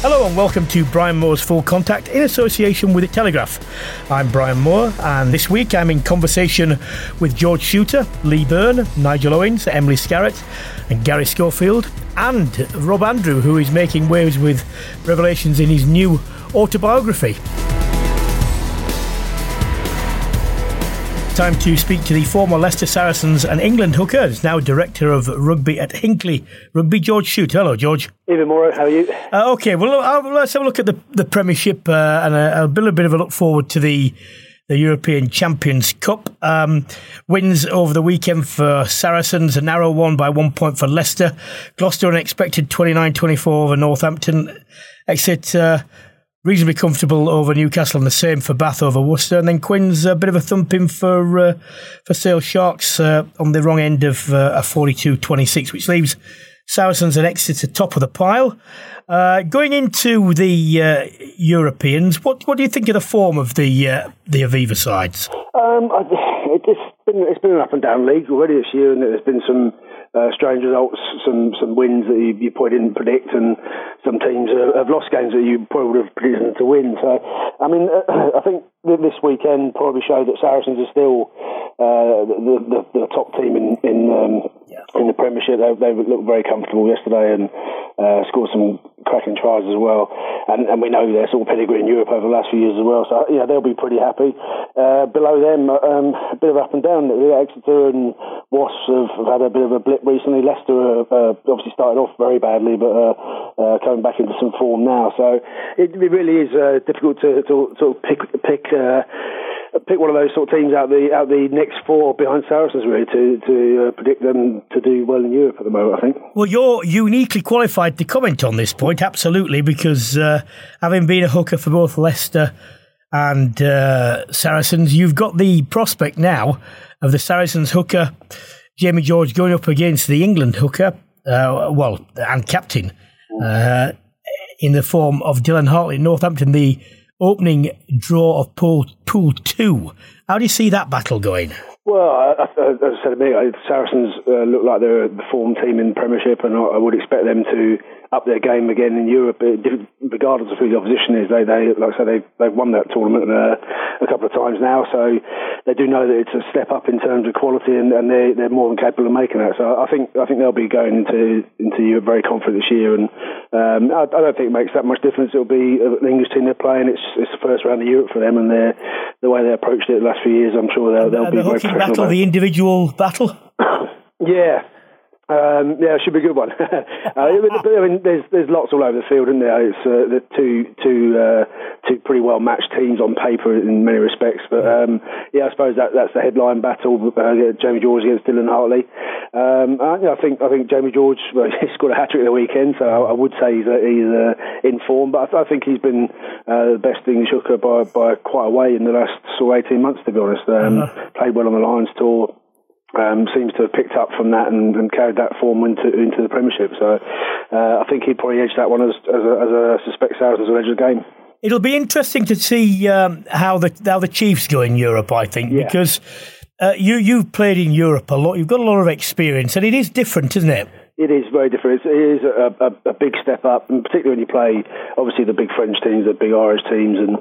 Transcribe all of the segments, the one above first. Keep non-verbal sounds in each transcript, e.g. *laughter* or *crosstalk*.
Hello and welcome to Brian Moore's Full Contact in association with the Telegraph. I'm Brian Moore, and this week I'm in conversation with George Chuter, Lee Byrne, Nigel Owens, Emily Scarratt, and Garry Schofield, and Rob Andrew, who is making waves with revelations in his new autobiography. Time to speak to the former Leicester Saracens and England hooker, is now director of rugby at Hinckley Rugby, George Chuter. Hello, George. Even more, how are you? Uh, okay, well, I'll, let's have a look at the, the Premiership uh, and a, a, little bit of a look forward to the the European Champions Cup. Um, wins over the weekend for Saracens, a narrow one by one point for Leicester. Gloucester unexpected 29 24 over Northampton. Exeter reasonably comfortable over Newcastle and the same for Bath over Worcester. And then Quinn's a bit of a thumping for uh, for Sale Sharks uh, on the wrong end of uh, a 42 26, which leaves Saracens and Exeter top of the pile. Uh, going into the uh, Europeans, what what do you think of the form of the uh, the Aviva sides? Um, *laughs* it's been it's been an up and down league already this year, and there's been some uh, strange results, some some wins that you, you, probably didn't predict, and some teams have lost games that you probably would have predicted to win. So, I mean, uh, *clears throat* I think this weekend probably showed that Saracens are still uh, the, the, the, top team in in, um. In the Premiership. They, they looked very comfortable yesterday and uh, scored some cracking tries as well. And, and we know their sort of pedigree in Europe over the last few years as well. So yeah, they'll be pretty happy. Uh, below them, um, a bit of up and down. Exeter and Wasps have, have had a bit of a blip recently. Leicester uh, obviously started off very badly, but uh, uh, coming back into some form now. So it, it really is uh, difficult to, to sort of pick pick. Pick one of those sort of teams out the out the next four behind Saracens really to to uh, predict them to do well in Europe at the moment. I think. Well, you're uniquely qualified to comment on this point, absolutely, because uh, having been a hooker for both Leicester and uh, Saracens, you've got the prospect now of the Saracens hooker Jamie George going up against the England hooker, uh, well, and captain, uh, in the form of Dylan Hartley, Northampton, the opening draw of Pool, pool 2. How do you see that battle going? Well, as I said to me, Saracens uh, look like they're the form team in Premiership, and I would expect them to up their game again in Europe, uh, regardless of who the opposition is. They, they like I said, they've, they've won that tournament uh, a couple of times now, so they do know that it's a step up in terms of quality, and, and they're, they're more than capable of making that. So I think I think they'll be going into into Europe very confident this year, and um, I, I, don't think it makes that much difference. It'll be the English team they're playing. It's it's the first round of Europe for them, and the way they approached it the last few years. I'm sure they'll, they'll uh, be very Battle, the individual battle. *coughs* yeah, um, yeah, it should be a good one. *laughs* uh, *laughs* I mean, there's there's lots all over the field, isn't there? It's uh, the two two uh, two pretty well matched teams on paper in many respects. But um, yeah, I suppose that that's the headline battle. Uh, Jamie George against Dylan Hartley. Um, I, I think I think Jamie George *laughs* well, he scored a hat trick the weekend, so I, I would say he's uh, he's uh, in form. But I, I think he's been the best English hooker by by quite a way in the last sort of eighteen months, to be honest. Um, uh-huh. Played well on the Lions tour um, seems to have picked up from that and, and carried that form into into the Premiership. So uh, I think he'd probably edge that one as as a, as a suspect Saracens will edge the game. It'll be interesting to see um, how the how the Chiefs go in Europe. I think yeah. because uh, you you've played in Europe a lot. You've got a lot of experience, and it is different, isn't it? It is very different. It is a, a, a, big step up, and particularly when you play, obviously the big French teams, the big Irish teams, and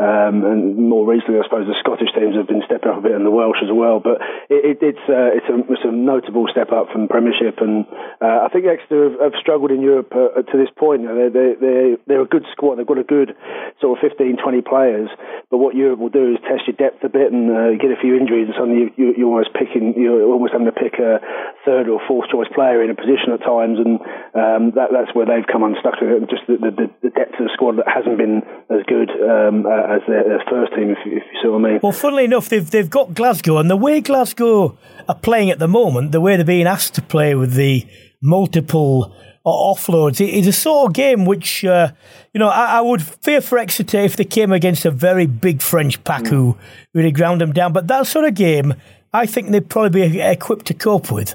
um, and more recently, I suppose the Scottish teams have been stepping up a bit, and the Welsh as well. But it, it, it's uh, it's, a, it's a notable step up from Premiership, and uh, I think Exeter have, have struggled in Europe uh, to this point. You know, they're, they're, they're, they're a good squad. They've got a good sort of 15, 20 players, but what Europe will do is test your depth a bit and uh, get a few injuries, and suddenly you, you, are almost picking, you're almost having to pick a third or fourth choice player in a position at times, and um, that, that's where they've come unstuck. Just the, the, the, depth of the squad that hasn't been as good um, as their, their, first team, if, if, you see what I mean. Well, funnily enough, they've they've got Glasgow, and the way Glasgow are playing at the moment, the way they're being asked to play with the multiple offloads. It is a sort of game which, uh, you know, I, I, would fear for Exeter if they came against a very big French pack mm. who really ground them down. But that sort of game, I think they'd probably be equipped to cope with.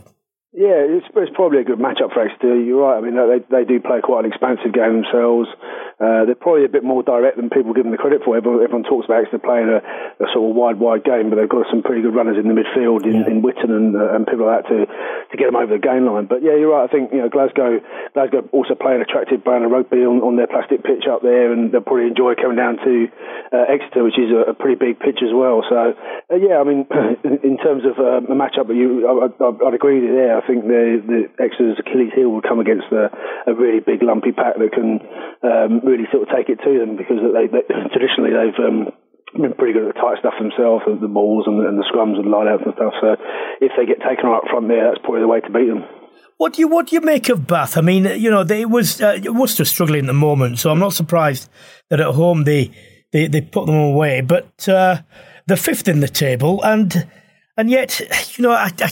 Yeah, it's, it's probably a good matchup for Exeter. You're right. I mean, they they do play quite an expansive game themselves. Uh, they're probably a bit more direct than people give them the credit for. Everyone, everyone talks about Exeter playing a, a, sort of wide, wide game, but they've got some pretty good runners in the midfield in, yeah. in Whitten and, uh, and people like that to to get them over the game line. But yeah, you're right. I think you know Glasgow Glasgow also play an attractive brand of rugby on, on their plastic pitch up there, and they'll probably enjoy coming down to uh, Exeter, which is a, a, pretty big pitch as well. So uh, yeah, I mean, *clears throat* in, in terms of uh, a matchup, you I, would agree with you there. I think the, the Exeter's Achilles heel will come against a, a really big lumpy pack that can um, really sort of take it to them because they, they *laughs* traditionally they've um, been pretty good at the tight stuff themselves, the, balls and the, and the scrums and lineouts and stuff. So if they get taken on up front there, that's probably the way to beat them. What do you what do you make of Bath? I mean, you know, they was uh, Worcester struggling at the moment, so I'm not surprised that at home they they, they put them away. But uh, they're fifth in the table, and and yet, you know, I, I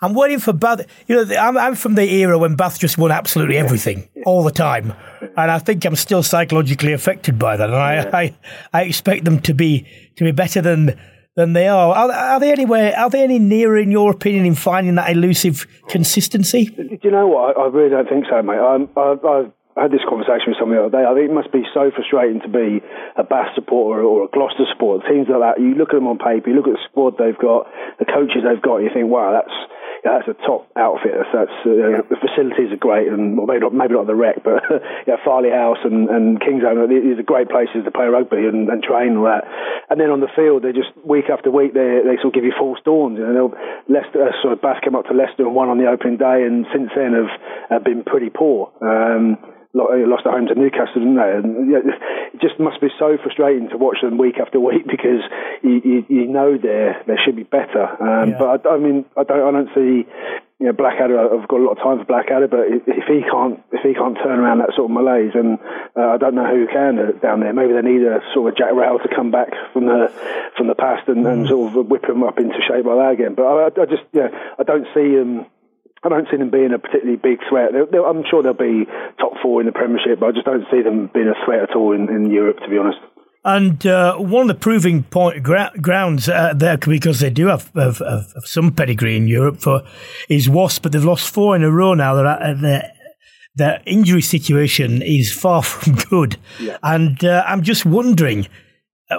I'm waiting for Bath. You know, I'm, I'm from the era when Bath just won absolutely everything all the time, and I think I'm still psychologically affected by that. And I, I, I expect them to be to be better than than they are. Are, are they anywhere? Are they any nearer, in your opinion, in finding that elusive consistency? Do you know what? I, really don't think so, mate. I'm, I, I've I had this conversation with somebody the other day. I think it must be so frustrating to be a Bath supporter or a Gloucester supporter. Teams like that, you look at them on paper, you look at the squad they've got, the coaches they've got, and you think, wow, that's yeah, that's a top outfit. That's, that's uh, the facilities are great, and well, maybe not maybe not the rec, but *laughs* yeah, Farleigh House and, and Kingsholm. These are great places to play rugby and, and train and all that. And then on the field, they just week after week they they sort of give you false dawns. You know, Leicester uh, sort of Bath came up to Leicester and won on the opening day, and since then have, have been pretty poor. Um, lost at home to Newcastle, didn't they? And yeah, it just must be so frustrating to watch them week after week *laughs* because you, you, you know they they should be better. Um, yeah. But I, I, mean, I don't I don't see. You know, Blackadder. I've got a lot of time for Blackadder, but if he can't, if he can't turn around that sort of malaise, and uh, I don't know who can uh, down there. Maybe they need a sort of Jack Rowell to come back from the from the past and, mm. and sort of whip him up into shape like that again. But I, I just, yeah, I don't see him. I don't see them being a particularly big threat. They're, they're, I'm sure they'll be top four in the Premiership, but I just don't see them being a threat at all in, in Europe, to be honest. And uh, one of the proving point gra- grounds uh, there, because they do have, have, have, some pedigree in Europe, for is Wasp, but they've lost four in a row now. Their, their, their injury situation is far *laughs* from good. Yeah. And uh, I'm just wondering uh,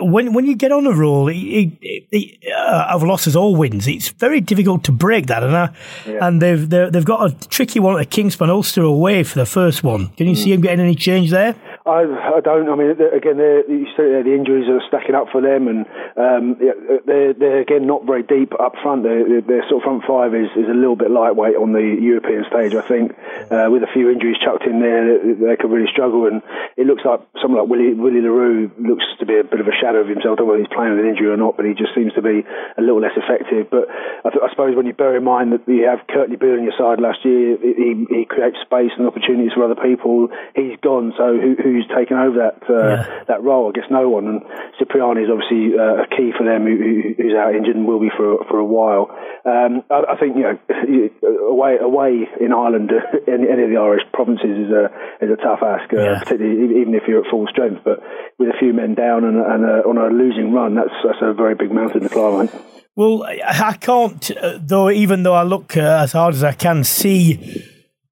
when when you get on a roll it, it, it, uh, of losses or wins, it's very difficult to break that. And uh, yeah. and they've they've got a tricky one at Kingspan Ulster away for the first one. Can you mm. see him getting any change there? I, I don't. I mean, again, you see the injuries are stacking up for them, and um, they're they're again not very deep up front. Their, sort of front five is, is a little bit lightweight on the European stage. I think uh, with a few injuries chucked in there, they, they could really struggle. And it looks like someone like Willie Willie le Roux looks to be a bit of a shadow of himself. I don't know whether he's playing with an injury or not, but he just seems to be a little less effective. But I, th- I suppose when you bear in mind that you have Kurtley Beale on your side last year, he, he creates space and opportunities for other people. He's gone, so who, who's taken over that uh, yeah. that role? I guess no one. And Cipriani is obviously uh, a key for them, who, who's out injured and will be for for a while. Um, I, I, think you know *laughs* away away in Ireland, *laughs* any, any, of the Irish provinces is a is a tough ask, uh, yeah. particularly even if you're at full strength. But with a few men down and, and uh, on a losing run, that's that's a very big mountain to climb. Well, I can't, uh, though. Even though I look uh, as hard as I can, see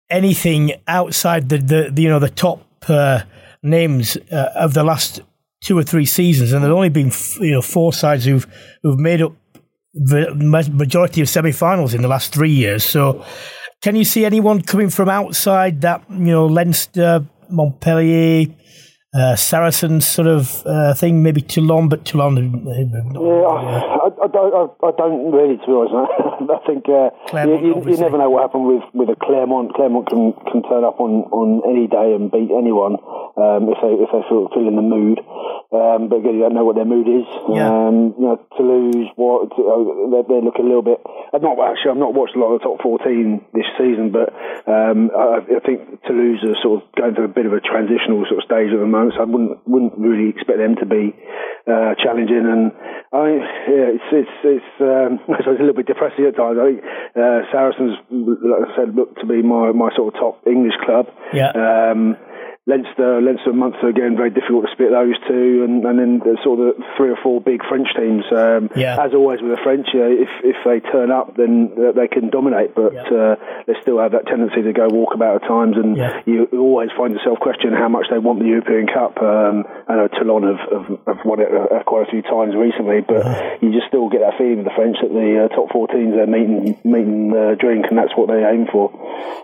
anything outside the, the, the you know the top uh, names uh, of the last two or three seasons, and there's only been you know four sides who've who've made up the majority of semi-finals in the last three years. So can you see anyone coming from outside that you know Leinster, Montpellier, uh, Saracens sort of uh, thing, maybe Toulon, but Toulon. Uh, yeah, I, I, don't, I, I, don't really, to be honest. *laughs* I think uh, you, you, you, never know what happened with, with a Clermont. Clermont can, can turn up on, on any day and beat anyone um, if they if they feel, feel in the mood. Um, but again, you don't know what their mood is. Yeah. Um, you know, Toulouse, what uh, they, they look a little bit. I'm not actually. I've not watched a lot of the top 14 this season, but um, I, I think Toulouse are sort of going through a bit of a transitional sort of stage at the moment so I wouldn't wouldn't really expect them to be uh, challenging. And I yeah, it's it's it's um, *laughs* I suppose a little bit depressing at times. I think uh, Saracens, like I said, look to be my my sort of top English club. Yeah. Um, Leinster, Leinster and Munster again, very difficult to split those two, and, and then there's sort of the three or four big French teams. Um, yeah. As always with the French, uh, if if they turn up, then they can dominate, but yeah. uh, they still have that tendency to go walkabout at times, and yeah. you always find yourself questioning how much they want the European Cup. Um, I know Toulon have, have, have won it uh, quite a few times recently, but uh-huh. you just still get that feeling with the French that the uh, top four teams are meeting meeting uh, drink, and that's what they aim for.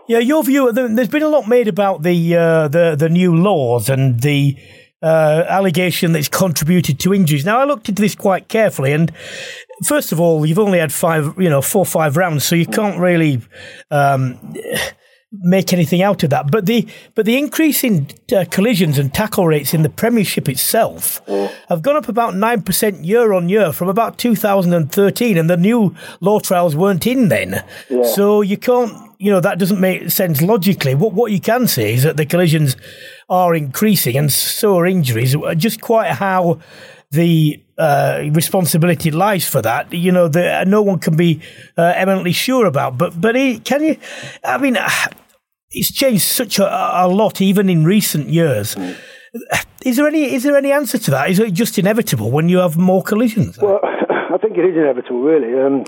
Yeah, your view. There's been a lot made about the uh, the new laws and the uh, allegation that it's contributed to injuries. Now, I looked into this quite carefully, and first of all, you've only had five, you know, four or five rounds, so you can't really um, make anything out of that. But the but the increase in uh, collisions and tackle rates in the Premiership itself have gone up about nine percent year on year from about 2013, and the new law trials weren't in then, yeah. so you can't. You know that doesn't make sense logically. What what you can say is that the collisions are increasing, and so are injuries. Just quite how the uh, responsibility lies for that. You know, the, no one can be uh, eminently sure about. But but it, can you? I mean, it's changed such a, a, lot, even in recent years. Is there any is there any answer to that? Is it just inevitable when you have more collisions? Well, *laughs* I think it is inevitable, really. Um,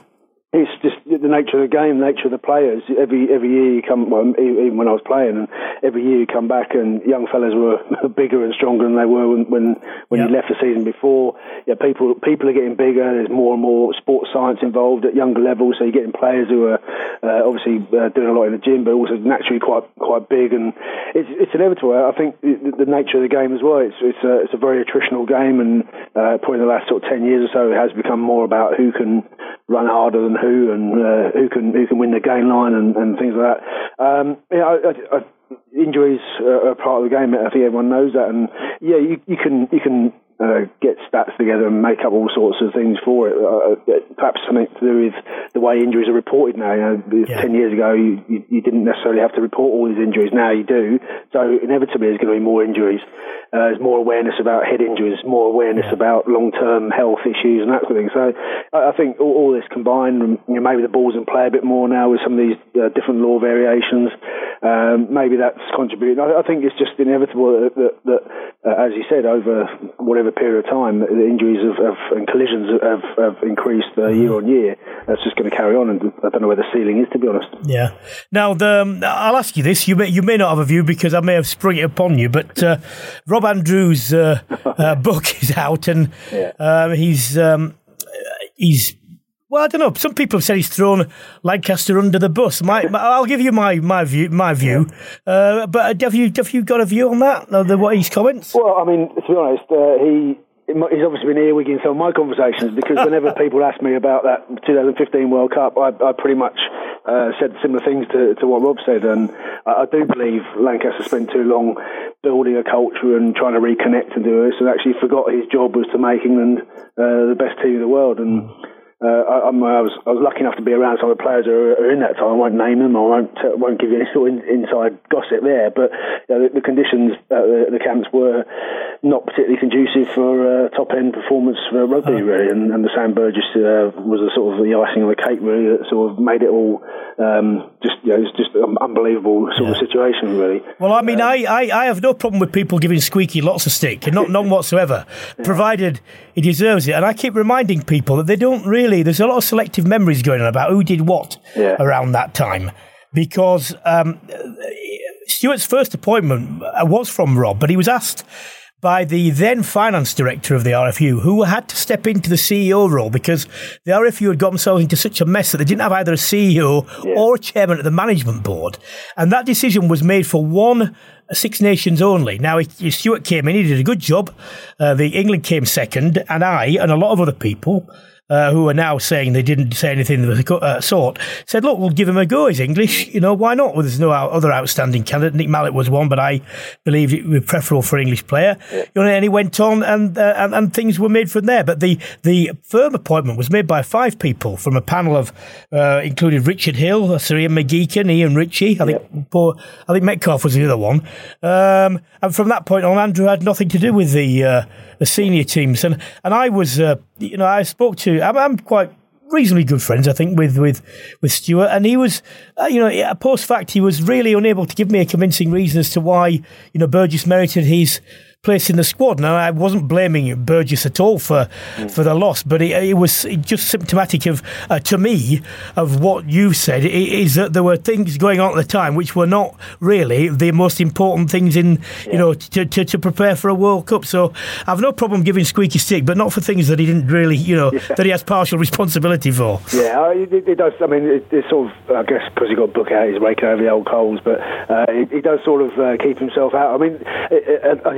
it's just the nature of the game, the nature of the players. Every every year you come, well, even when I was playing, and every year you come back, and young fellas were *laughs* bigger and stronger than they were when when, when you left the season before. Yeah, people people are getting bigger. There's more and more sports science involved at younger levels, so you're getting players who are uh, obviously uh, doing a lot in the gym, but also naturally quite quite big, and it's it's inevitable. I think the, the nature of the game as well. It's it's a, it's a very attritional game, and uh, probably in the last sort of ten years or so, it has become more about who can run harder than who and uh, who can who can win the game line and, and things like that. Um, yeah, I, I, I, injuries are part of the game. I think everyone knows that, and yeah, you, you can you can uh, get stats together and make up all sorts of things for it. Uh, uh, perhaps something to do with the way injuries are reported now. You know, yeah. ten years ago, you, you, you, didn't necessarily have to report all these injuries. Now you do. So inevitably, there's going to be more injuries. Uh, there's more awareness about head injuries, more awareness yeah. about long-term health issues and that sort of thing. So I, think all, all, this combined, you know, maybe the ball's in play a bit more now with some of these uh, different law variations. Um, maybe that's contributing. I, I, think it's just inevitable that, that, that uh, as you said, over whatever period of time, the injuries have, have and collisions have, have increased uh, year on year. That's just going to carry on, and I don't know where the ceiling is, to be honest. Yeah. Now, the, um, I'll ask you this. You may you may not have a view because I may have sprung it upon you, but uh, Rob Andrew's uh, *laughs* uh book is out, and yeah. Um, he's um, he's well, I don't know. Some people have said he's thrown Lancaster under the bus. My, my I'll give you my, my view. My view. Uh, but have you have you got a view on that? The, what his comments? Well, I mean, to be honest, uh, he he's obviously been earwigging some of my conversations because whenever *laughs* people ask me about that 2015 World Cup, I, I pretty much uh, said similar things to, to what Rob said, and I, I, do believe Lancaster spent too long building a culture and trying to reconnect and do this, and actually forgot his job was to make England uh, the best team in the world, and. Uh, I, I, was I was lucky enough to be around some of the players who are, in that time. I won't name them. I won't uh, won't give you any sort of inside gossip there. But you know, the, the, conditions at the, the, camps were not particularly conducive for uh, top end performance for rugby, oh. really. And, and, the Sam Burgess uh, was a sort of the icing on the cake, really. That sort of made it all um, just you know, it's just an unbelievable sort yeah. of situation, really. Well, I mean, um, I, I, I have no problem with people giving Squeaky lots of stick, not none whatsoever, *laughs* yeah. provided he deserves it. And I keep reminding people that they don't really really, there's a lot of selective memories going on about who did what yeah. around that time. Because um, Stuart's first appointment was from Rob, but he was asked by the then finance director of the RFU, who had to step into the CEO role because the RFU had got themselves into such a mess that they didn't have either a CEO yeah. or a chairman at the management board. And that decision was made for one Six Nations only. Now, Stuart came in, he did a good job. Uh, the England came second, and I and a lot of other people uh, who are now saying they didn't say anything of the uh, sort, said, look, we'll give him a go. He's English. You know, why not? Well, there's no other outstanding candidate. Nick Mallett was one, but I believed it was preferable for an English player. You know, and he went on and, uh, and, and things were made from there. But the, the firm appointment was made by five people from a panel of, uh, included Richard Hill, Sir Ian McGeechan, Ian Ritchie. I think, yeah. poor, I think Metcalfe was the other one. Um, and from that point on, Andrew had nothing to do with the, uh, the senior teams. And, and I was, uh, you know, I spoke to, I'm, I'm quite reasonably good friends, I think, with with with Stuart. And he was, uh, you know, a post fact, he was really unable to give me a convincing reason as to why, you know, Burgess merited his place in the squad. Now, I wasn't blaming Burgess at all for mm. for the loss, but it, it was just symptomatic of, uh, to me, of what you said. Is that there were things going on at the time which were not really the most important things in, yeah. you know, to, to, to, prepare for a World Cup. So I've no problem giving Squeaky stick, but not for things that he didn't really, you know, yeah. that he has partial responsibility for. Yeah, it, it does. I mean, it, it's sort of, I guess, because he got book out, he's raking over the old coals, but uh, he, does sort of uh, keep himself out. I mean,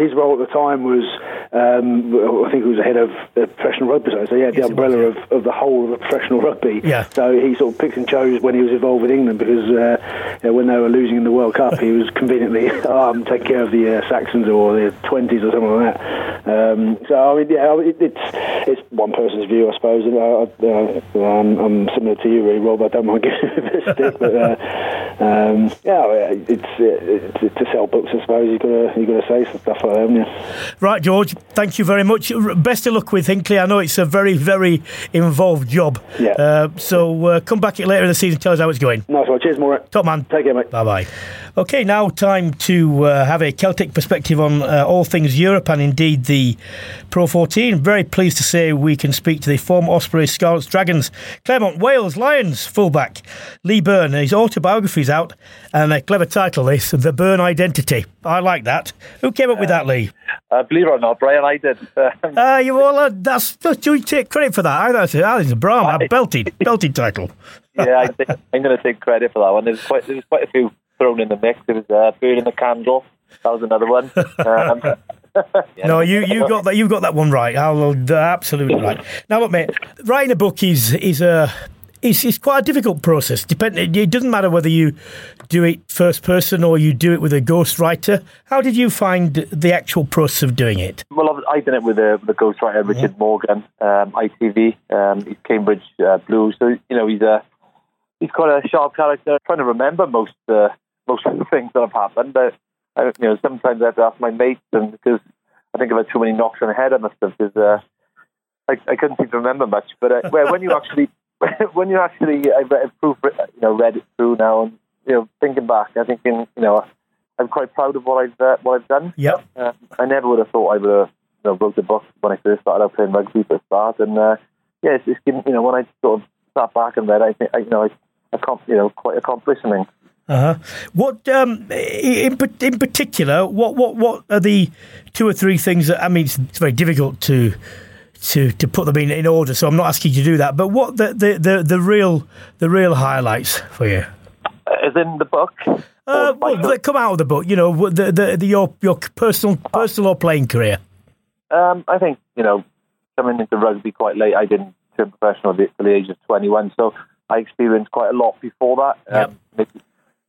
his role at the time was, um, I think he was the head of the professional rugby, so he had the umbrella was, yeah. of, of the whole of professional rugby. Yeah. So he sort of picked and chose when he was involved with England because uh, you know, when they were losing in the World Cup, he was conveniently *laughs* um, taking care of the uh, Saxons or the 20s or something like that. Um, so I mean, yeah, it, it's it's one person's view, I suppose. And I, uh, I'm, I'm, similar to you, really, Rob. I don't mind *laughs* giving it a stick, but uh, um, yeah, it's, it's, to sell books, I suppose. You've got to you've got to say stuff like that, you? Right, George. Thank you very much. Best of luck with Hinckley. I know it's a very, very involved job. Yeah. Uh, so uh, come back later in the season. Tell us how it's going. Nice one. Cheers, Moore. Top man. Take care, mate. Bye bye. Okay, now time to uh, have a Celtic perspective on uh, all things Europe and indeed the Pro 14. Very pleased to say we can speak to the former Ospreys, Scarlets, Dragons, Clermont, Wales, Lions fullback Lee Byrne. His autobiography is out and a clever title this The Byrne Identity. I like that. Who came up with that, Lee? Uh, believe it or not, Brian, I did. *laughs* Ah, uh, you all uh, that's, you take credit for that. I that's that is a bra, a belted, belted title. *laughs* yeah, I am going to take credit for that one. There's quite there's quite a few thrown in the mix. There was uh, burning the candle. That was another one. *laughs* Um, yeah. *laughs* No, you you got that you got that one right. I'll, absolutely right. Now look, mate, writing a book is is a it's, it's quite a difficult process. Depend, it doesn't matter whether you do it first person or you do it with a ghostwriter. How did you find the actual process of doing it? Well, I've done it with a, with a ghostwriter, Richard yeah. Morgan, um, ITV. Um, he's Cambridge uh, Blues, so you know he's a he's quite a sharp character. I'm trying to remember most uh, most of the things that have happened. But I, you know, sometimes I have to ask my mates, and because I think I've had too many knocks on the head, I must have. Because uh, I, I couldn't seem to remember much. But uh, *laughs* *laughs* when you actually, when you actually, I've, I've proof, you know, read it through now, and you know, thinking back, I'm thinking, you know, I'm quite proud of what I've uh, what I've done. Yep. Uh, I never would have thought I would have you know, wrote the book when I first started out playing rugby at the start, and uh, yeah, it's, it's you know when I sort of sat back and read, I think I, you know I, I you know quite accomplishing. Uh-huh. What um, in in particular? What what what are the two or three things that I mean? It's, it's very difficult to to to put them in, in order, so I'm not asking you to do that. But what the the, the, the real the real highlights for you? As in the book. Uh, well, that come out of the book, you know, the, the, the your your personal personal or playing career. Um, I think you know, coming into rugby quite late, I didn't turn professional at the age of 21, so I experienced quite a lot before that. Yep. Um,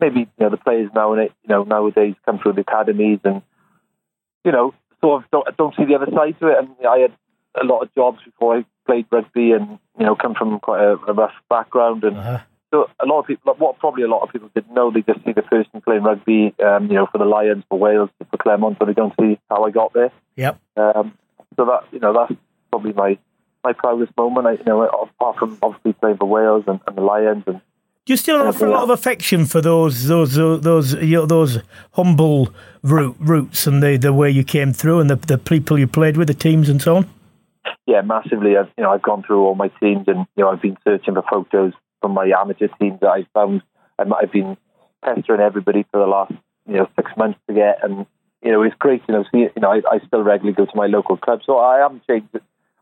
maybe, you know the players now and you know nowadays come through the academies and you know sort of don't, don't see the other side to it. And I had a lot of jobs before I played rugby, and you know come from quite a, a rough background, and uh-huh. so a lot of people, what probably a lot of people didn't know, they just see the person playing rugby, um, you know, for the Lions, for Wales, for Clermont, but they don't see how I got there. Yep. Um, so that you know that's probably my my proudest moment. I, you know, apart from obviously playing for Wales and, and the Lions and do you still have a lot of affection for those those those you know, those humble root, roots and the the way you came through and the the people you played with, the teams and so on? Yeah, massively. I've, you know, I've gone through all my teams and you know I've been searching for photos from my amateur teams that I found. I've been pestering everybody for the last you know six months to get, and you know, it's great. You know, see, you know, I, I still regularly go to my local club, so I haven't changed.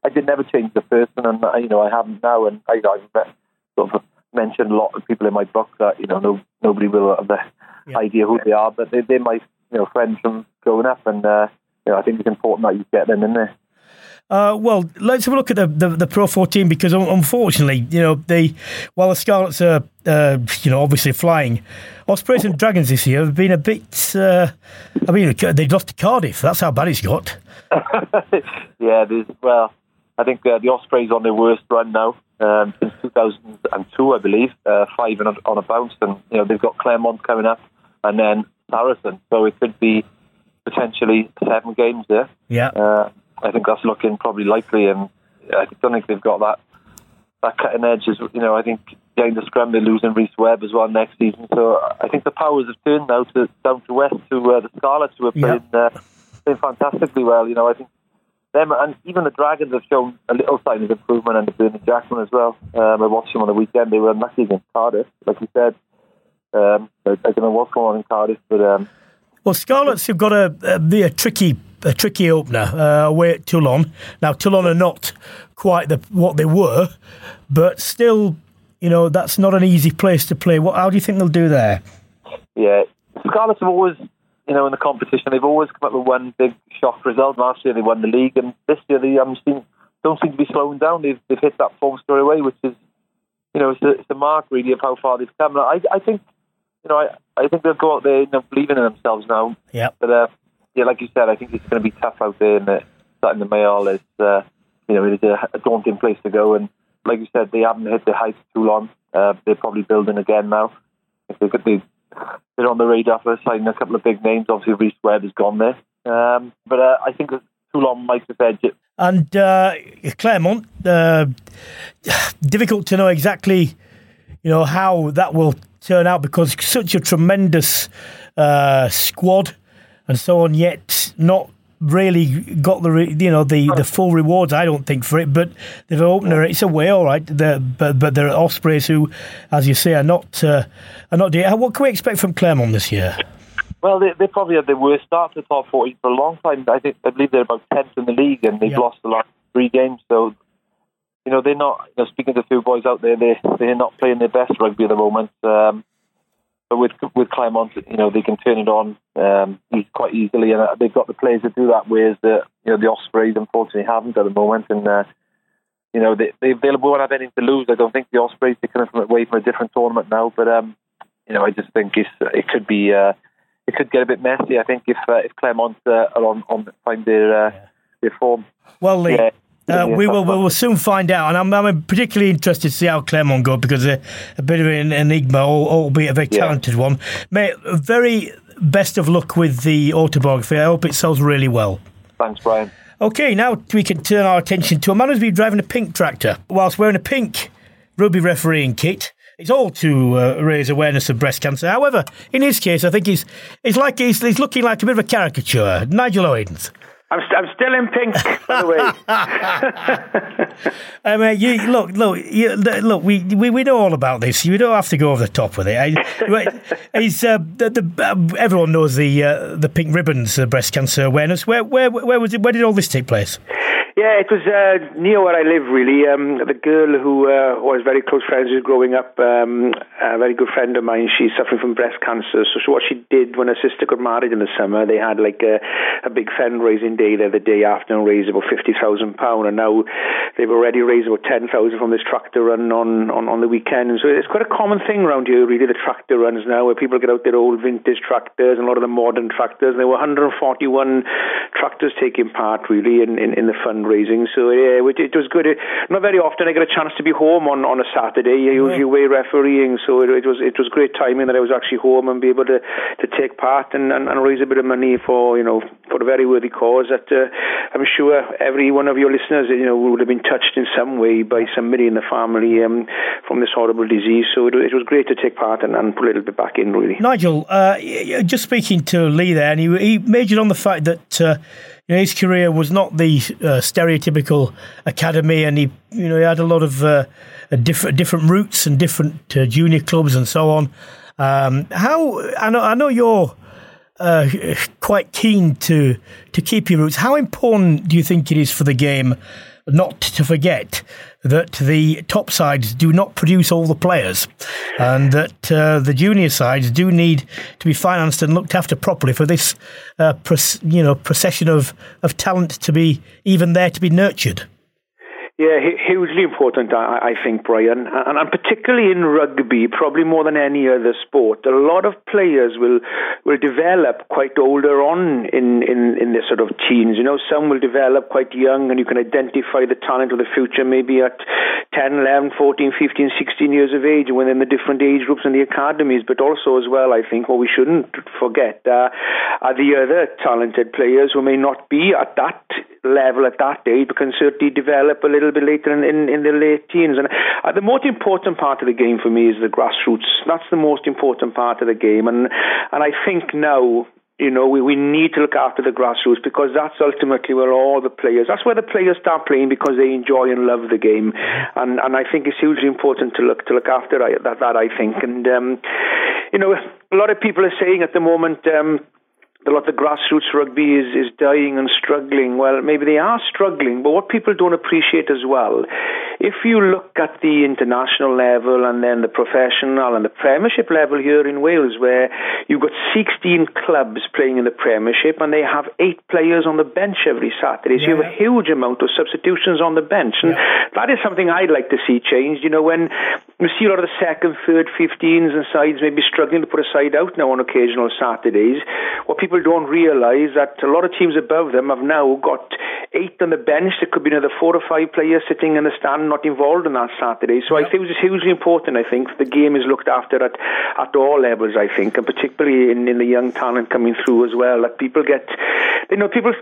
I did never change the person, and you know, I haven't now, and I, I've met, sort of mentioned a lot of people in my book that you know, no, nobody will have the yeah. idea who they are, but they, they're my you know friends from growing up, and uh, you know, I think it's important that you get them in there. Uh, well, let's have a look at the, the, the, Pro 14 because unfortunately, you know, they while the Scarlets are, uh, you know, obviously flying, Ospreys and Dragons this year have been a bit. Uh, I mean, they lost to Cardiff. That's how bad it's got. *laughs* yeah, there's, well, I think uh, the Ospreys on their worst run now um, since 2002, I believe, uh, five on a, on a bounce, and you know they've got Clermont coming up, and then Saracen, so it could be potentially seven games there. Yeah. Uh, I think that's looking probably likely, and I don't think they've got that that cutting edge. As you know, I think behind the scrum they're losing Rhys Webb as well next season. So I think the powers have turned now to down to west to uh, the Scarlets, who are playing yeah. uh, playing fantastically well. You know, I think them and even the Dragons have shown a little sign of improvement under Bernard Jackman as well. Um, I watched them on the weekend; they were unlucky against Cardiff, like you said. Um, I, I, don't know what's going on in Cardiff, but um, well, Scarlets have got a, a, a tricky a tricky opener uh, away at Toulon. Now, Toulon are not quite the, what they were, but still, you know, that's not an easy place to play. What? How do you think they'll do there? Yeah, Scarlets have always, you know, in the competition, they've always come up with one big shock result. Last year they won the league, and this year they um, seem, don't seem to be slowing down. They've, they've hit that form straight away, which is, you know, it's a, it's a mark really of how far they've come. I, I think, you know, I, I think they'll go out there you know, believing in themselves now. Yeah. But uh, yeah, like you said, I think it's going to be tough out there. And the, Stade Mayol is, uh, you know, it is a, a, daunting place to go. And like you said, they haven't hit the heights too long. Uh, they're probably building again now. If they could be, they're on the radar for signing a couple of big names. Obviously, Rhys Webb has gone there. Um, but uh, I think Toulon might have edged it. And uh, Clermont, uh, difficult to know exactly, you know, how that will turn out because such a tremendous uh, squad and so on, yet not really got the you know the, the full rewards. I don't think for it, but they've opened it. It's away, all right. They're, but but they're Ospreys who, as you say, are not uh, are not. What can we expect from Clermont this year? Well, they, they probably had the worst start to the top 14 for a long time. I think I believe they're about 10th in the league, and they've yep. lost the last three games. So, you know, they're not. You know, speaking to a few boys out there, they they're not playing their best rugby at the moment. Um, but with with Clermont, you know, they can turn it on um, quite easily, and uh, they've got the players to do that. Whereas the you know the Ospreys unfortunately haven't at the moment, and uh, you know they they, they won't have anything to lose. I don't think the Ospreys they're coming from away from a different tournament now, but um, you know I just think it's it could be uh, it could get a bit messy. I think if uh, if Clermont uh, are on on find their uh, their form. Well, Lee, yeah. Uh, we will we will soon find out, and I'm, I'm particularly interested to see how Clermont go because they're a bit of an enigma, or albeit a very talented yeah. one. Mate, very best of luck with the autobiography. I hope it sells really well. Thanks, Brian. Okay, now we can turn our attention to a man who's been driving a pink tractor whilst wearing a pink rugby refereeing kit. It's all to uh, raise awareness of breast cancer. However, in his case, I think he's, he's like he's, he's looking like a bit of a caricature. Nigel Owens. I'm, st- I'm still in pink, by the way. *laughs* *laughs* I mean, you look, look, you, look. We, we we know all about this. You don't have to go over the top with it. I, he's uh, the, the uh, everyone knows the uh, the pink ribbons, uh, breast cancer awareness. Where where where was it? Where did all this take place? Yeah, it was uh, near where I live, really. Um, the girl who uh, was very close friends with growing up, um, a very good friend of mine, she's suffering from breast cancer. So, so what she did when her sister got married in the summer, they had like a, a big fundraising day there the day after and raised about £50,000. And now they've already raised about 10000 from this tractor run on, on, on the weekend. And so it's quite a common thing around here, really, the tractor runs now, where people get out their old vintage tractors and a lot of the modern tractors. And there were 141 tractors taking part, really, in, in, in the fund fundraising. So yeah, it, it was good. It, not very often I get a chance to be home on, on a Saturday. You usually away refereeing, so it, it, was it was great timing that I was actually home and be able to, to take part and, and, and raise a bit of money for you know for a very worthy cause. That uh, I'm sure every one of your listeners you know would have been touched in some way by somebody in the family um, from this horrible disease. So it, it was great to take part and, and put a little bit back in really. Nigel, uh, just speaking to Lee there, and he, he majored on the fact that. Uh, you know, his career was not the uh, stereotypical academy, and he, you know, he had a lot of uh, different different routes and different uh, junior clubs and so on. Um, how I know I know you're uh, quite keen to to keep your roots. How important do you think it is for the game not to forget that the top sides do not produce all the players, and that uh, the junior sides do need to be financed and looked after properly for this, uh, you know, procession of of talent to be even there to be nurtured. Yeah, hugely important, I, think, Brian, and, particularly in rugby, probably more than any other sport. A lot of players will will develop quite older on in, in, in their sort of teens. You know, some will develop quite young, and you can identify the talent of the future maybe at 10, 11, 14, 15, 16 years of age within the different age groups and the academies. But also, as well, I think what we shouldn't forget uh, are the other talented players who may not be at that level at that age, but can certainly develop a little bit later in, in, in the late teens. And uh, the most important part of the game for me is the grassroots. That's the most important part of the game. And, and I think now, you know, we, we need to look after the grassroots because that's ultimately where all the players, that's where the players start playing because they enjoy and love the game. And, and I think it's hugely important to look, to look after that, that I think. And, um, you know, a lot of people are saying at the moment, um, a lot of the grassroots rugby is, is dying and struggling. Well, maybe they are struggling, but what people don't appreciate as well, if you look at the international level and then the professional and the Premiership level here in Wales, where you've got 16 clubs playing in the Premiership and they have eight players on the bench every Saturday, so yeah. you have a huge amount of substitutions on the bench, and yeah. that is something I'd like to see changed. You know, when you see a lot of the second, third, 15s and sides maybe struggling to put a side out now on occasional Saturdays, what people people don't realise that a lot of teams above them have now got eight on the bench. There could be another four or five players sitting in the stand not involved on that Saturday. So. I think it was hugely important. I think the game is looked after at at all levels. I think, and particularly in, in the young talent coming through as well. That people get, you know, people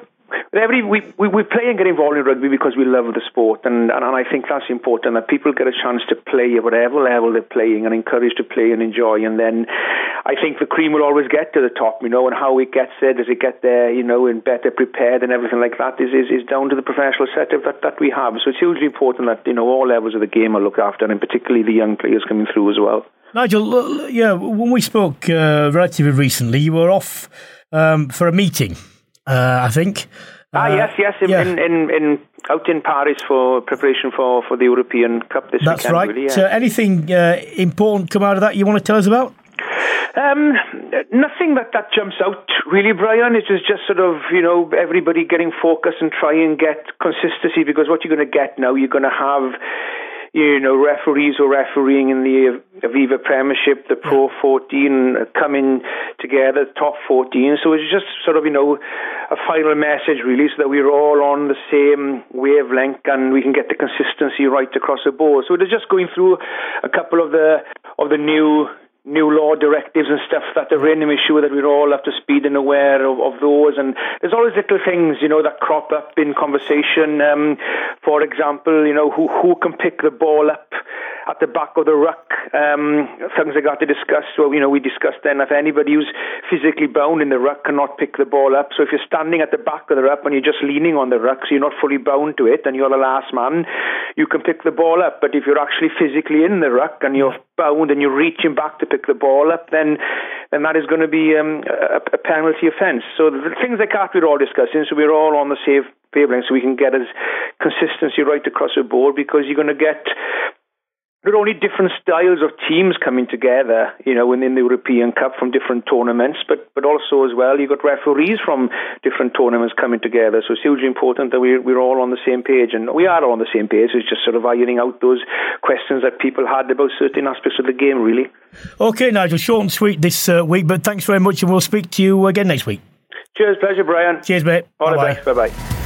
Every, we, we, we play and get involved in rugby because we love the sport, and, and, and I think that's important that people get a chance to play at whatever level they're playing and encouraged to play and enjoy. And then I think the cream will always get to the top, you know, and how it gets there, does it get there, you know, and better prepared and everything like that is, is, is down to the professional setup that, that we have. So it's hugely important that, you know, all levels of the game are looked after, and particularly the young players coming through as well. Nigel, yeah, when we spoke uh, relatively recently, you were off um, for a meeting I think. Ah, uh, yes, yes, in, yeah. in, in, in, out in Paris for preparation for, for the European Cup this That's weekend. right. Really, yeah. So, anything uh, important come out of that you want to tell us about? Um, nothing that, that jumps out really, Brian. It was just sort of, you know, everybody getting focused and try and get consistency because what you're going to get now, you're going to have you know, referees who are refereeing in the Aviva Premiership, the Pro 14 uh, coming together, top 14. So it's just sort of, you know, a final message really so that we're all on the same wavelength and we can get the consistency right across the board. So it is just going through a couple of the of the new new law directives and stuff that are in to make sure that we're all up to speed and aware of, of those. And there's always little things, you know, that crop up in conversation. Um, for example, you know, who, who can pick the ball up at the back of the ruck. Um, things I got to discuss. Well, you know, we discussed then if anybody who's physically bound in the ruck cannot pick the ball up. So if you're standing at the back of the ruck and you're just leaning on the ruck, so you're not fully bound to it, and you're the last man, you can pick the ball up. But if you're actually physically in the ruck and you're bound and you're reaching back to pick the ball up, then then that is going to be um, a, a penalty offence. So the things like that we're all discussing, so we're all on the same wavelength, so we can get as consistency right across the board because you're going to get there are only different styles of teams coming together, you know, within the European Cup from different tournaments, but, but also as well, you've got referees from different tournaments coming together. So it's hugely important that we're, we're all on the same page, and we are all on the same page. It's just sort of ironing out those questions that people had about certain aspects of the game, really. Okay, Nigel, short and sweet this uh, week, but thanks very much, and we'll speak to you again next week. Cheers, pleasure, Brian. Cheers, mate. All Bye-bye. the best. Bye bye.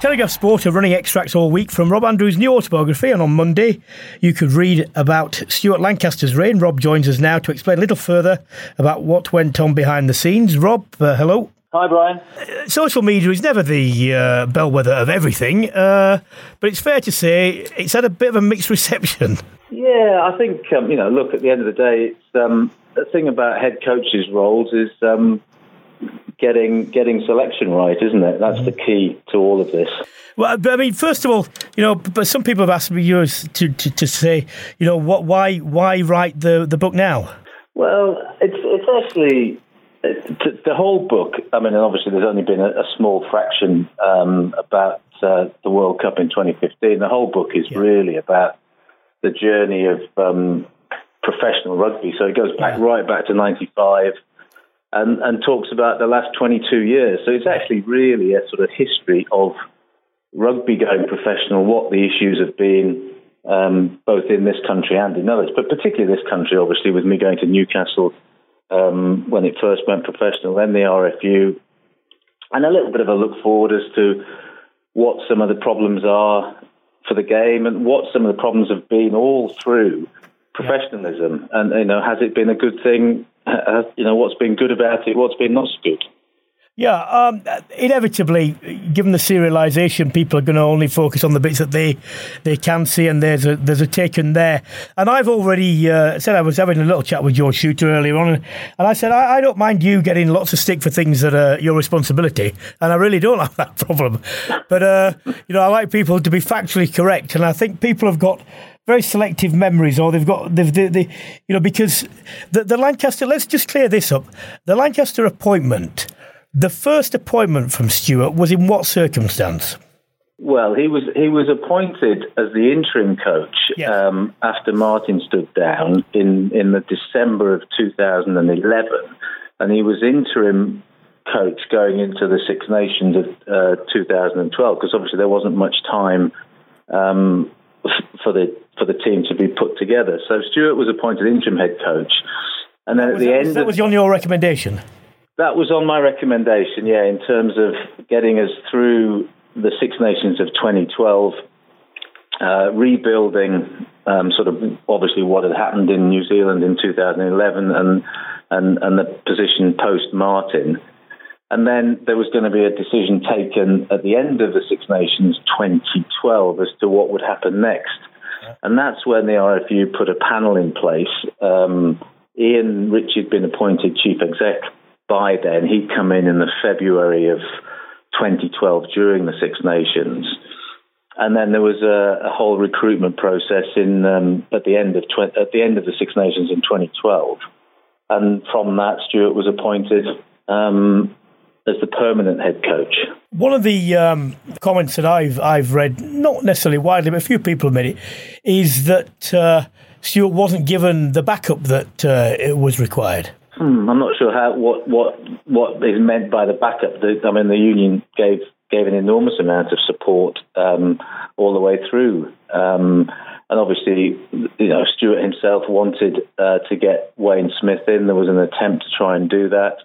Telegraph Sport are running extracts all week from Rob Andrew's new autobiography, and on Monday you could read about Stuart Lancaster's reign. Rob joins us now to explain a little further about what went on behind the scenes. Rob, uh, hello. Hi, Brian. Uh, social media is never the uh, bellwether of everything, uh, but it's fair to say it's had a bit of a mixed *laughs* reception. Yeah, I think, um, you know, look, at the end of the day, it's um, the thing about head coaches' roles is um, getting getting selection right, isn't it? That's the key to all of this. Well, I mean, first of all, you know, but some people have asked me yours to, to, to say, you know, what, why, why write the, the book now? Well, it's it's actually the whole book. I mean, obviously, there's only been a, a small fraction um, about uh, the World Cup in 2015. The whole book is yeah. really about the journey of um, professional rugby. So it goes back yeah. right back to '95 and, and talks about the last 22 years. So it's actually really a sort of history of rugby going professional, what the issues have been, um, both in this country and in others, but particularly this country, obviously, with me going to Newcastle um, when it first went professional, then the RFU, and a little bit of a look forward as to what some of the problems are for the game and what some of the problems have been all through professionalism. And you know, has it been a good thing? Uh, you know, what's been good about it? What's been not so good? Yeah, um, inevitably, given the serialisation, people are going to only focus on the bits that they they can see, and there's a there's a taken there. And I've already uh, said I was having a little chat with George Chuter earlier on, and I said I, I, don't mind you getting lots of stick for things that are your responsibility, and I really don't *laughs* have that problem. But uh, you know, I like people to be factually correct, and I think people have got very selective memories, or they've got they've, they, they, you know because the, the Lancaster. Let's just clear this up. The Lancaster appointment the first appointment from Stuart was in what circumstance? Well, he was he was appointed as the interim coach yes. um, after Martin stood down in in the December of 2011, and he was interim coach going into the Six Nations of uh, 2012 because obviously there wasn't much time um, for the for the team to be put together. So Stuart was appointed interim head coach, and then at the that, end that of, was on your recommendation. That was on my recommendation, yeah, in terms of getting us through the Six Nations of 2012, uh, rebuilding um, sort of obviously what had happened in New Zealand in 2011 and, and, and the position post Martin. And then there was going to be a decision taken at the end of the Six Nations 2012 as to what would happen next. And that's when the RFU put a panel in place. Um, Ian Ritchie had been appointed chief exec by then, he'd come in in the February of 2012 during the Six Nations. And then there was a, a whole recruitment process in um, at the end of tw- at the end of the Six Nations in 2012, and from that, Stuart was appointed um, as the permanent head coach. One of the um, comments that I've I've read, not necessarily widely, but a few people have made it, is that uh, Stuart wasn't given the backup that uh, it was required. Hmm, I'm not sure how what what what is meant by the backup. The, I mean, the union gave gave an enormous amount of support um, all the way through, um, and obviously, you know, Stuart himself wanted uh, to get Wayne Smith in. There was an attempt to try and do that.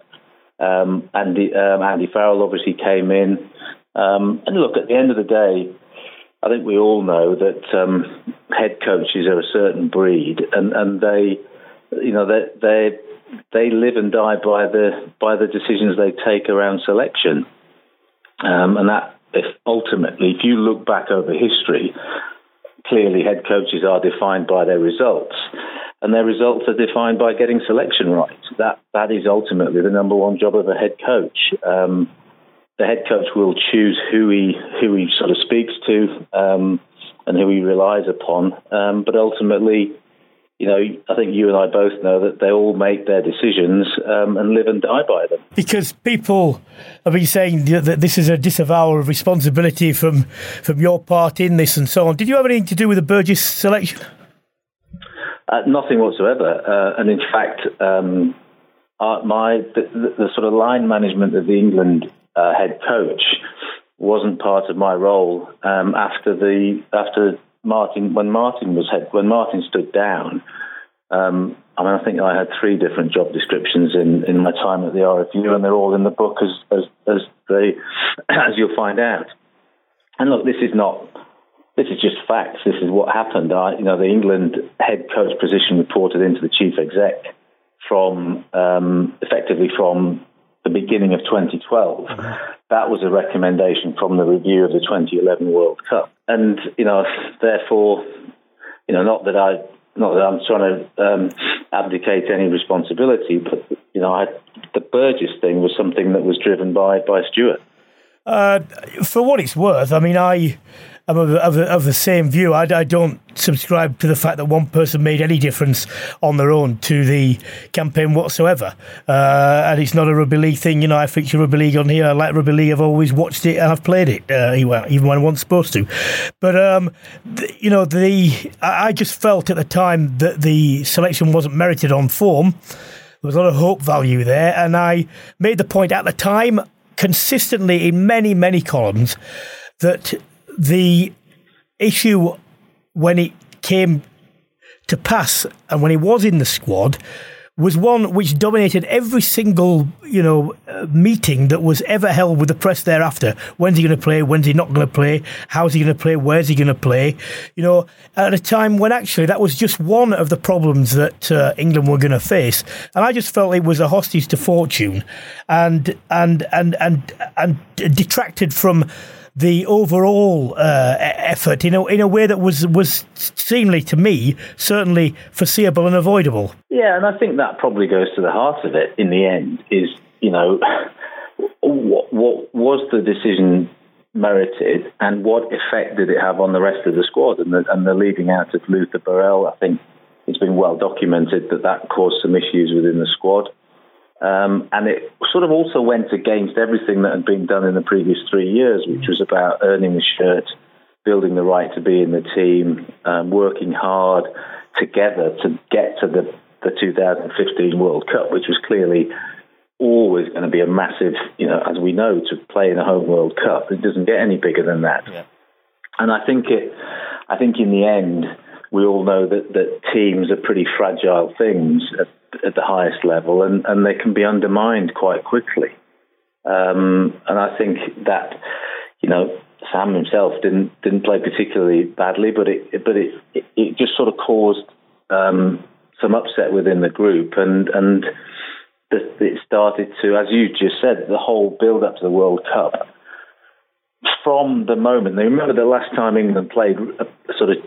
Um, Andy um, Andy Farrell obviously came in, um, and look, at the end of the day. I think we all know that um, head coaches are a certain breed, and, and they, you know, they they they live and die by the by the decisions they take around selection, um, and that if ultimately, if you look back over history, clearly head coaches are defined by their results, and their results are defined by getting selection right. That that is ultimately the number one job of a head coach. Um, the head coach will choose who he who he sort of speaks to um, and who he relies upon, um, but ultimately you know, I think you and I both know that they all make their decisions um, and live and die by them. Because people have been saying that this is a disavowal of responsibility from from your part in this and so on. Did you have anything to do with the Burgess selection? Uh, nothing whatsoever. Uh, and in fact, um, uh, my the, the, sort of line management of the England uh, head coach wasn't part of my role um, after the after Martin, when Martin was head, when Martin stood down, um, I mean, I think I had three different job descriptions in, in my time at the RFU, and they're all in the book as as as they *clears throat* as you'll find out. And look, this is not this is just facts. This is what happened. I, you know, the England head coach position reported into the chief exec from um, effectively from the beginning of 2012. Mm-hmm. That was a recommendation from the review of the 2011 World Cup, and you know, therefore, you know, not that I, not that I'm trying to um, abdicate any responsibility, but you know, I the Burgess thing was something that was driven by by Stuart. Uh, for what it's worth, I mean, I am of, of, of the same view. I, I, don't subscribe to the fact that one person made any difference on their own to the campaign whatsoever. Uh, and it's not a rugby league thing. You know, I feature rugby league on here. I like rugby league. I've always watched it and I've played it, uh, even when I wasn't supposed to. But, um, the, you know, the I just felt at the time that the selection wasn't merited on form. There was a lot of hope value there. And I made the point at the time consistently in many, many columns that the issue when it came to pass and when he was in the squad was one which dominated every single you know uh, meeting that was ever held with the press thereafter. When's he going to play? When's he not going to play? How's he going to play? Where's he going to play? You know, at a time when actually that was just one of the problems that uh, England were going to face, and I just felt it was a hostage to fortune, and and and and and detracted from the overall uh, effort in a, in a way that was was seemingly to me certainly foreseeable and avoidable. Yeah, and I think that probably goes to the heart of it. In the end, is you know what, what was the decision merited, and what effect did it have on the rest of the squad and the, and the leaving out of Luther Burrell? I think it's been well documented that that caused some issues within the squad. Um, and it sort of also went against everything that had been done in the previous three years, which was about earning the shirt, building the right to be in the team, um, working hard together to get to the, the 2015 World Cup, which was clearly always going to be a massive, you know, as we know, to play in a home World Cup. It doesn't get any bigger than that. Yeah. And I think it, I think in the end, we all know that, that teams are pretty fragile things at the highest level, and, and they can be undermined quite quickly. Um, and I think that you know Sam himself didn't didn't play particularly badly, but it but it it, just sort of caused um, some upset within the group, and and the, it started to, as you just said, the whole build up to the World Cup. From the moment, they remember the last time England played a, a sort of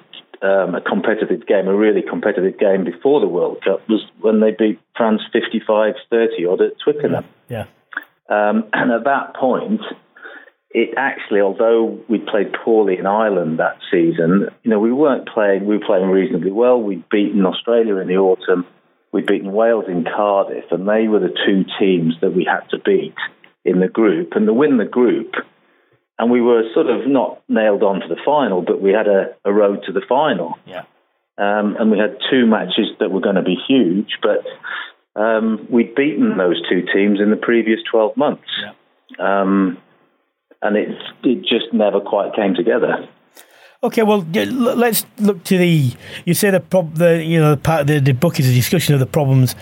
um, a competitive game, a really competitive game before the World Cup was when they beat France 55 30 odd at Twickenham. Yeah. Um, and at that point, it actually, although we played poorly in Ireland that season, you know, we weren't playing, we were playing reasonably well. We'd beaten Australia in the autumn, we'd beaten Wales in Cardiff, and they were the two teams that we had to beat in the group. And to win the group, and we were sort of not nailed on to the final, but we had a, a road to the final. Yeah. Um, and we had two matches that were going to be huge, but um, we'd beaten those two teams in the previous 12 months. Yeah. Um, and it, it just never quite came together. Okay, well, let's look to the. You say the prob, the you know the part the, the book is a discussion of the problems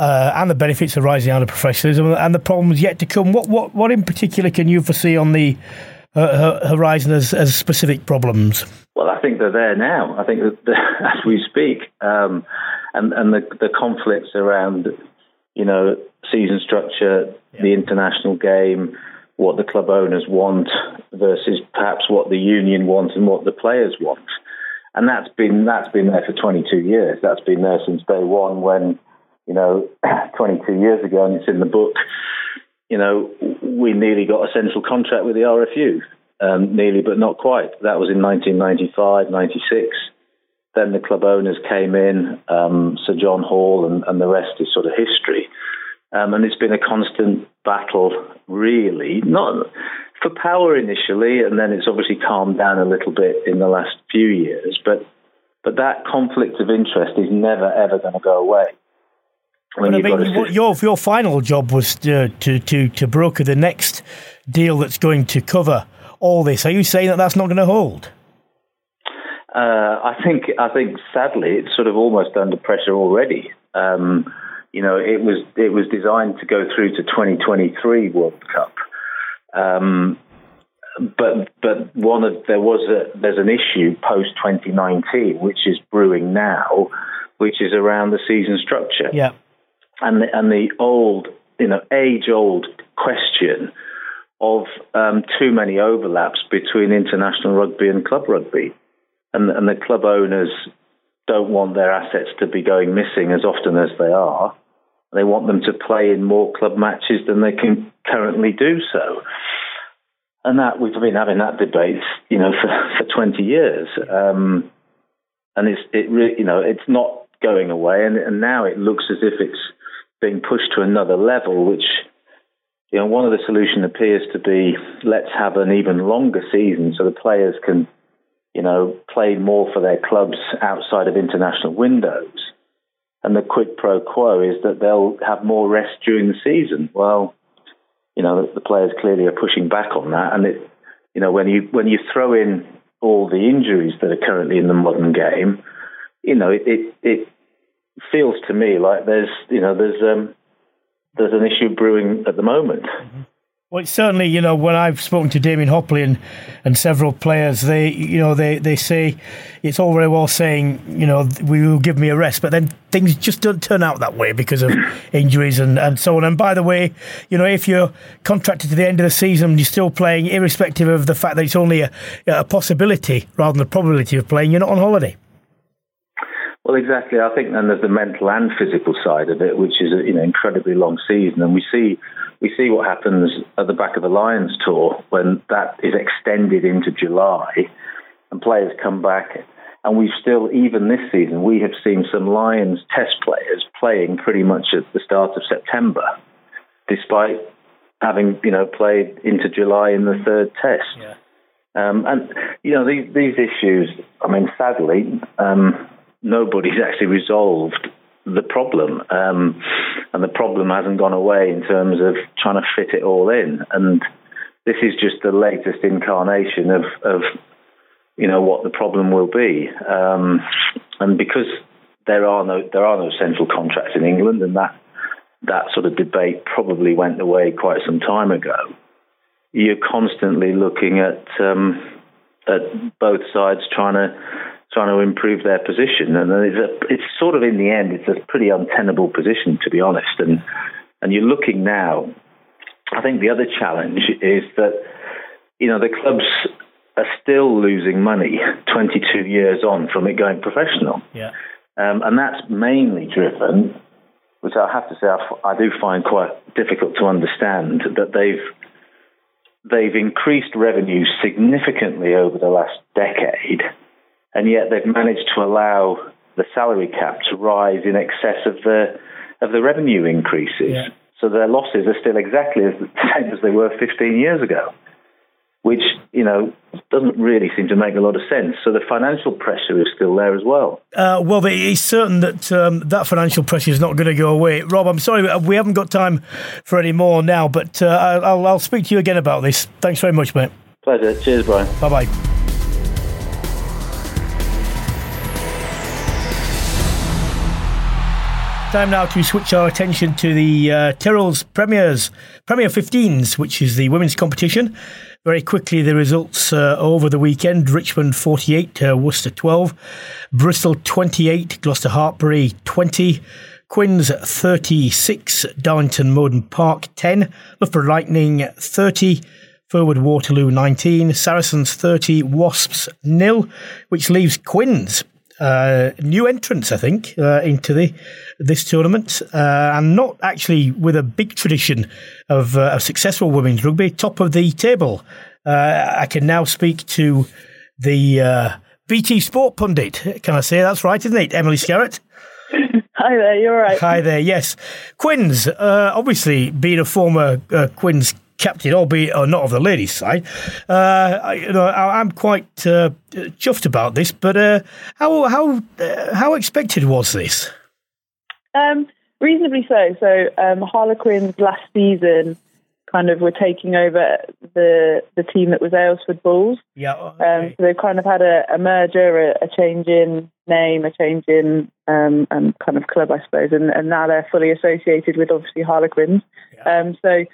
uh, and the benefits arising out of professionalism and the problems yet to come. What what what in particular can you foresee on the uh, horizon as, as specific problems? Well, I think they're there now. I think that *laughs* as we speak, um, and and the the conflicts around you know season structure, yeah. the international game, what the club owners want versus perhaps what the union wants and what the players want. And that's been that's been there for 22 years. That's been there since day one when you know, *clears throat* 22 years ago, and it's in the book, you know, we nearly got a central contract with the RFU. Um, nearly, but not quite. That was in 1995, 96. Then the club owners came in, um, Sir John Hall, and, and, the rest is sort of history. Um, and it's been a constant battle, really, not for power initially, and then it's obviously calmed down a little bit in the last few years. But but that conflict of interest is never ever going to go away. When I mean, your your final job was to, to, to to broker the next deal that's going to cover all this. Are you saying that that's not going to hold? Uh, I think I think sadly it's sort of almost under pressure already. Um, you know, it was it was designed to go through to 2023 World Cup, um, but but one of there was a there's an issue post 2019 which is brewing now, which is around the season structure. Yeah and the, and the old, you know, age old question of um, too many overlaps between international rugby and club rugby. And, and the club owners don't want their assets to be going missing as often as they are. They want them to play in more club matches than they can currently do so. And that we've been having that debate, you know, for, *laughs* for 20 years. Um, and it's it really, you know, it's not going away. And, and now it looks as if it's being pushed to another level, which you know, one of the solutions appears to be let's have an even longer season so the players can, you know, play more for their clubs outside of international windows. And the quid pro quo is that they'll have more rest during the season. Well, you know, the players clearly are pushing back on that. And it, you know, when you when you throw in all the injuries that are currently in the modern game, you know, it it, it feels to me like there's you know there's um, there's an issue brewing at the moment. Mm-hmm. Well, certainly, you know, when I've spoken to Damian Hopley and, and several players, they, you know, they, they say it's all very well saying, you know, we will give me a rest, but then things just don't turn out that way because of *coughs* injuries and, and so on. And by the way, you know, if you're contracted to the end of the season, and you're still playing, irrespective of the fact that it's only a, a possibility rather than a probability of playing, you're not on holiday. Well, exactly. I think then there's the mental and physical side of it, which is you know incredibly long season, and we see we see what happens at the back of the Lions tour when that is extended into July, and players come back, and we've still even this season we have seen some Lions test players playing pretty much at the start of September, despite having you know played into July in the third test. Yeah. Um, and you know these these issues. I mean, sadly. Um, nobody's *laughs* actually resolved the problem, um, and the problem hasn't gone away in terms of trying to fit it all in. And this is just the latest incarnation of, of you know what the problem will be. Um, and because there are no there are no central contracts in England, and that that sort of debate probably went away quite some time ago. You're constantly looking at um, at both sides trying to trying to improve their position. And it's, a, it's sort of in the end, it's a pretty untenable position, to be honest. And and you're looking now. I think the other challenge is that you know the clubs are still losing money 22 years on from it going professional. Yeah. Um, and that's mainly driven, which I have to say I, I do find quite difficult to understand, that they've they've increased revenue significantly over the last decade and yet they've managed to allow the salary cap to rise in excess of the of the revenue increases. Yeah. So their losses are still exactly as the *laughs* same as they were 15 years ago, which you know doesn't really seem to make a lot of sense. So the financial pressure is still there as well. Uh, well, it's certain that um, that financial pressure is not going to go away. Rob, I'm sorry we haven't got time for any more now, but uh, I'll, I'll speak to you again about this. Thanks very much, mate. Pleasure. Cheers, Brian. Bye bye. Time now to switch our attention to the uh, Tyrrell's Premiers, Premier 15s, which is the women's competition. Very quickly, the results uh, over the weekend. Richmond 48, uh, Worcester 12, Bristol 28, Gloucester Hartpury 20, Quins 36, Darlington Mowden Park 10, Loughborough Lightning 30, Firwood Waterloo 19, Saracens 30, Wasps nil, which leaves Quins uh, new entrants, I think, uh, into the this tournament, uh, and not actually with a big tradition of, uh, of successful women's rugby. Top of the table. Uh, I can now speak to the uh, BT Sport pundit. Can I say that's right, isn't it, Emily Scarratt? Hi there, you're right. Hi there, yes. Quins, obviously being a former Quins captain, albeit uh, not of the ladies' side. Uh, I, you know, I, am quite uh, chuffed about this. But uh, how how uh, how expected was this? Um, reasonably so. So um, Harlequins last season kind of were taking over the the team that was Aylesford Bulls. Yeah. Um, okay. Um, so they've kind of had a, a merger, a, a, change in name, a change in um, and kind of club, I suppose, and, and now they're fully associated with obviously Harlequins. Yeah. Um, so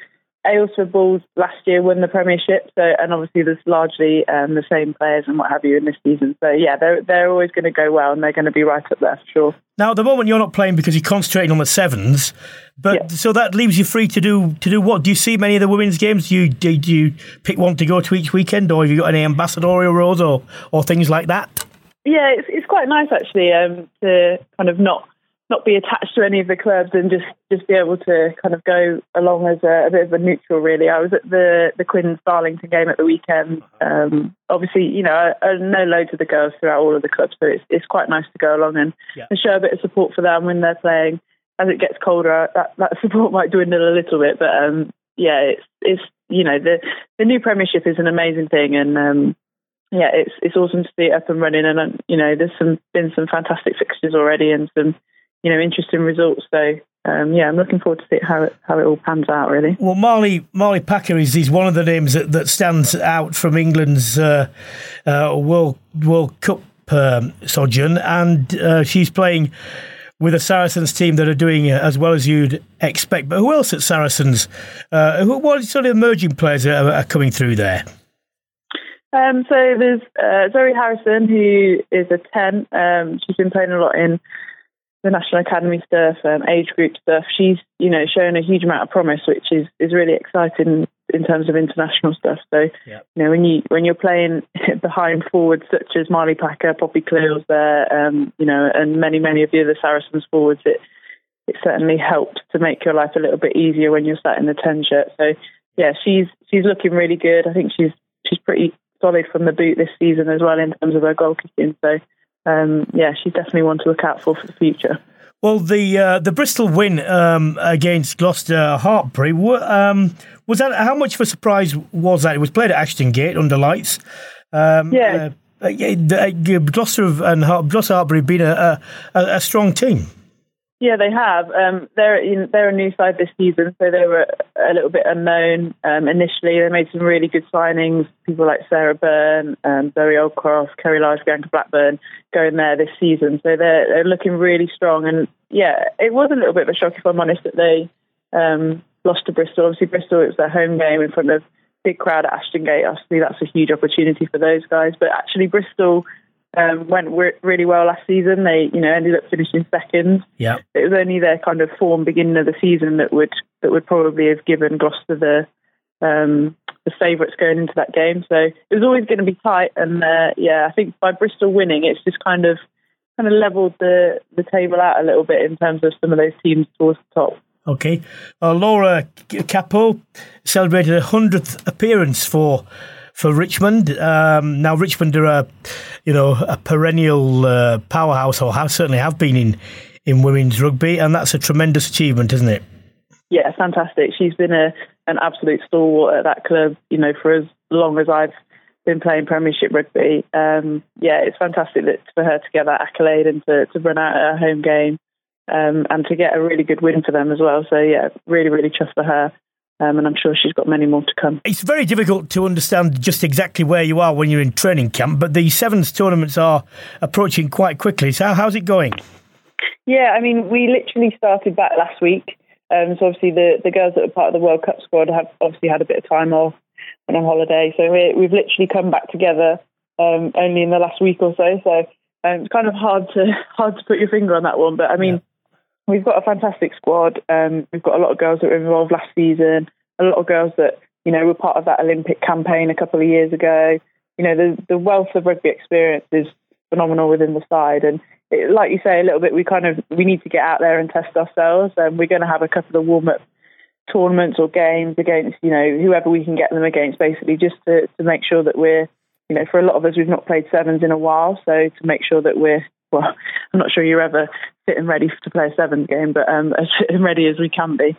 Aylesford Bulls last year won the Premiership, so and obviously there's largely um, the same players and what have you in this season. So yeah, they're they're always going to go well, and they're going to be right up there for sure. Now, at the moment, you're not playing because you're concentrating on the sevens, but yeah. so that leaves you free to do to do what? Do you see many of the women's games? Do you do, do you pick one to go to each weekend, or have you got any ambassadorial roles or or things like that? Yeah, it's it's quite nice actually um, to kind of not not be attached to any of the clubs and just just be able to kind of go along as a, a bit of a neutral. Really, I was at the the Quins Darlington game at the weekend. Um, obviously, you know, I, I, know loads of the girls throughout all of the clubs, so it's it's quite nice to go along and, yeah. and show a bit of support for them when they're playing. As it gets colder, that that *laughs* support might dwindle a little bit, but um, yeah, it's it's you know the the new Premiership is an amazing thing, and um, yeah, it's it's awesome to see it up and running, and you know, there's some been some fantastic fixtures already and some you know, interesting results. So um, yeah, I'm looking forward to see how it how it all pans out. Really. Well, Marley Marley Packer is, is one of the names that, that stands out from England's uh, uh, World World Cup um, sojourn, and uh, she's playing with a Saracens team that are doing as well as you'd expect. But who else at Saracens? Uh, who, what sort of emerging players are, are coming through there? Um, so there's uh, Zoe Harrison, who is a 10. Um, she's been playing a lot in the National Academy stuff, um, age group stuff. She's, you know, shown a huge amount of promise, which is, is really exciting in terms of international stuff. So, you know, when you when you're playing *laughs* behind forwards such as Marley Packer, Poppy Cleall's there, um, you know, and many many of the other Saracens forwards, it it certainly helped to make your life a little bit easier when you're sat in the ten shirt. So, yeah, she's she's looking really good. I think she's she's pretty solid from the boot this season as well in terms of her goal kicking. So um, yeah, she's definitely one to look out for for the future. Well, the uh, the Bristol win um, against Gloucester Hartpury um, was that how much of a surprise was that? It was played at Ashton Gate under lights. Um, yeah. Uh, uh, Gloucester and Hart- Gloucester Hartpury been a, a, a strong team. Yeah, they have. Um, they're in, they're a new side this season, so they were a little bit unknown um, initially. They made some really good signings. People like Sarah Byrne, um, Zoe Aldcroft, Kerry going to Blackburn, going there this season. So they're they're looking really strong. And yeah, it was a little bit of a shock, if I'm honest, that they um, lost to Bristol. Obviously, Bristol it was their home game in front of big crowd at Ashton Gate. Obviously, that's a huge opportunity for those guys. But actually, Bristol um, went re- really well last season. They, you know, ended up finishing second. Yeah, it was only their kind of form beginning of the season that would that would probably have given Gloucester the um, the favourites going into that game. So it was always going to be tight. And uh, yeah, I think by Bristol winning, it's just kind of kind of levelled the the table out a little bit in terms of some of those teams towards the top. Okay, uh, Laura Capo celebrated a hundredth appearance for for Richmond. Um, now Richmond are a, you know, a perennial uh, powerhouse, or have certainly have been in in women's rugby, and that's a tremendous achievement, isn't it? Yeah, fantastic. She's been a an absolute stalwart at that club, you know, for as long as I've been playing Premiership rugby. Um, yeah, it's fantastic that for her to get that accolade and to, to run out a home game um, and to get a really good win for them as well. So yeah, really, really chuffed for her. Um, and I'm sure she's got many more to come. It's very difficult to understand just exactly where you are when you're in training camp, but the sevens tournaments are approaching quite quickly. So, how's it going? Yeah, I mean, we literally started back last week. Um, so, obviously, the, the girls that are part of the World Cup squad have obviously had a bit of time off and on holiday. So, we, we've literally come back together um, only in the last week or so. So, um, it's kind of hard to *laughs* hard to put your finger on that one. But I mean, yeah we've got a fantastic squad. Um, we've got a lot of girls that were involved last season, a lot of girls that you know were part of that Olympic campaign a couple of years ago. You know, the the wealth of rugby experience is phenomenal within the side, and it, like you say, a little bit we kind of we need to get out there and test ourselves. And um, we're going to have a couple of warm up tournaments or games against you know whoever we can get them against, basically just to to make sure that we're you know for a lot of us we've not played sevens in a while, so to make sure that we're well, *laughs* I'm not sure you're ever sitting ready to play a sevens game, but um, *laughs* as ready as we can be.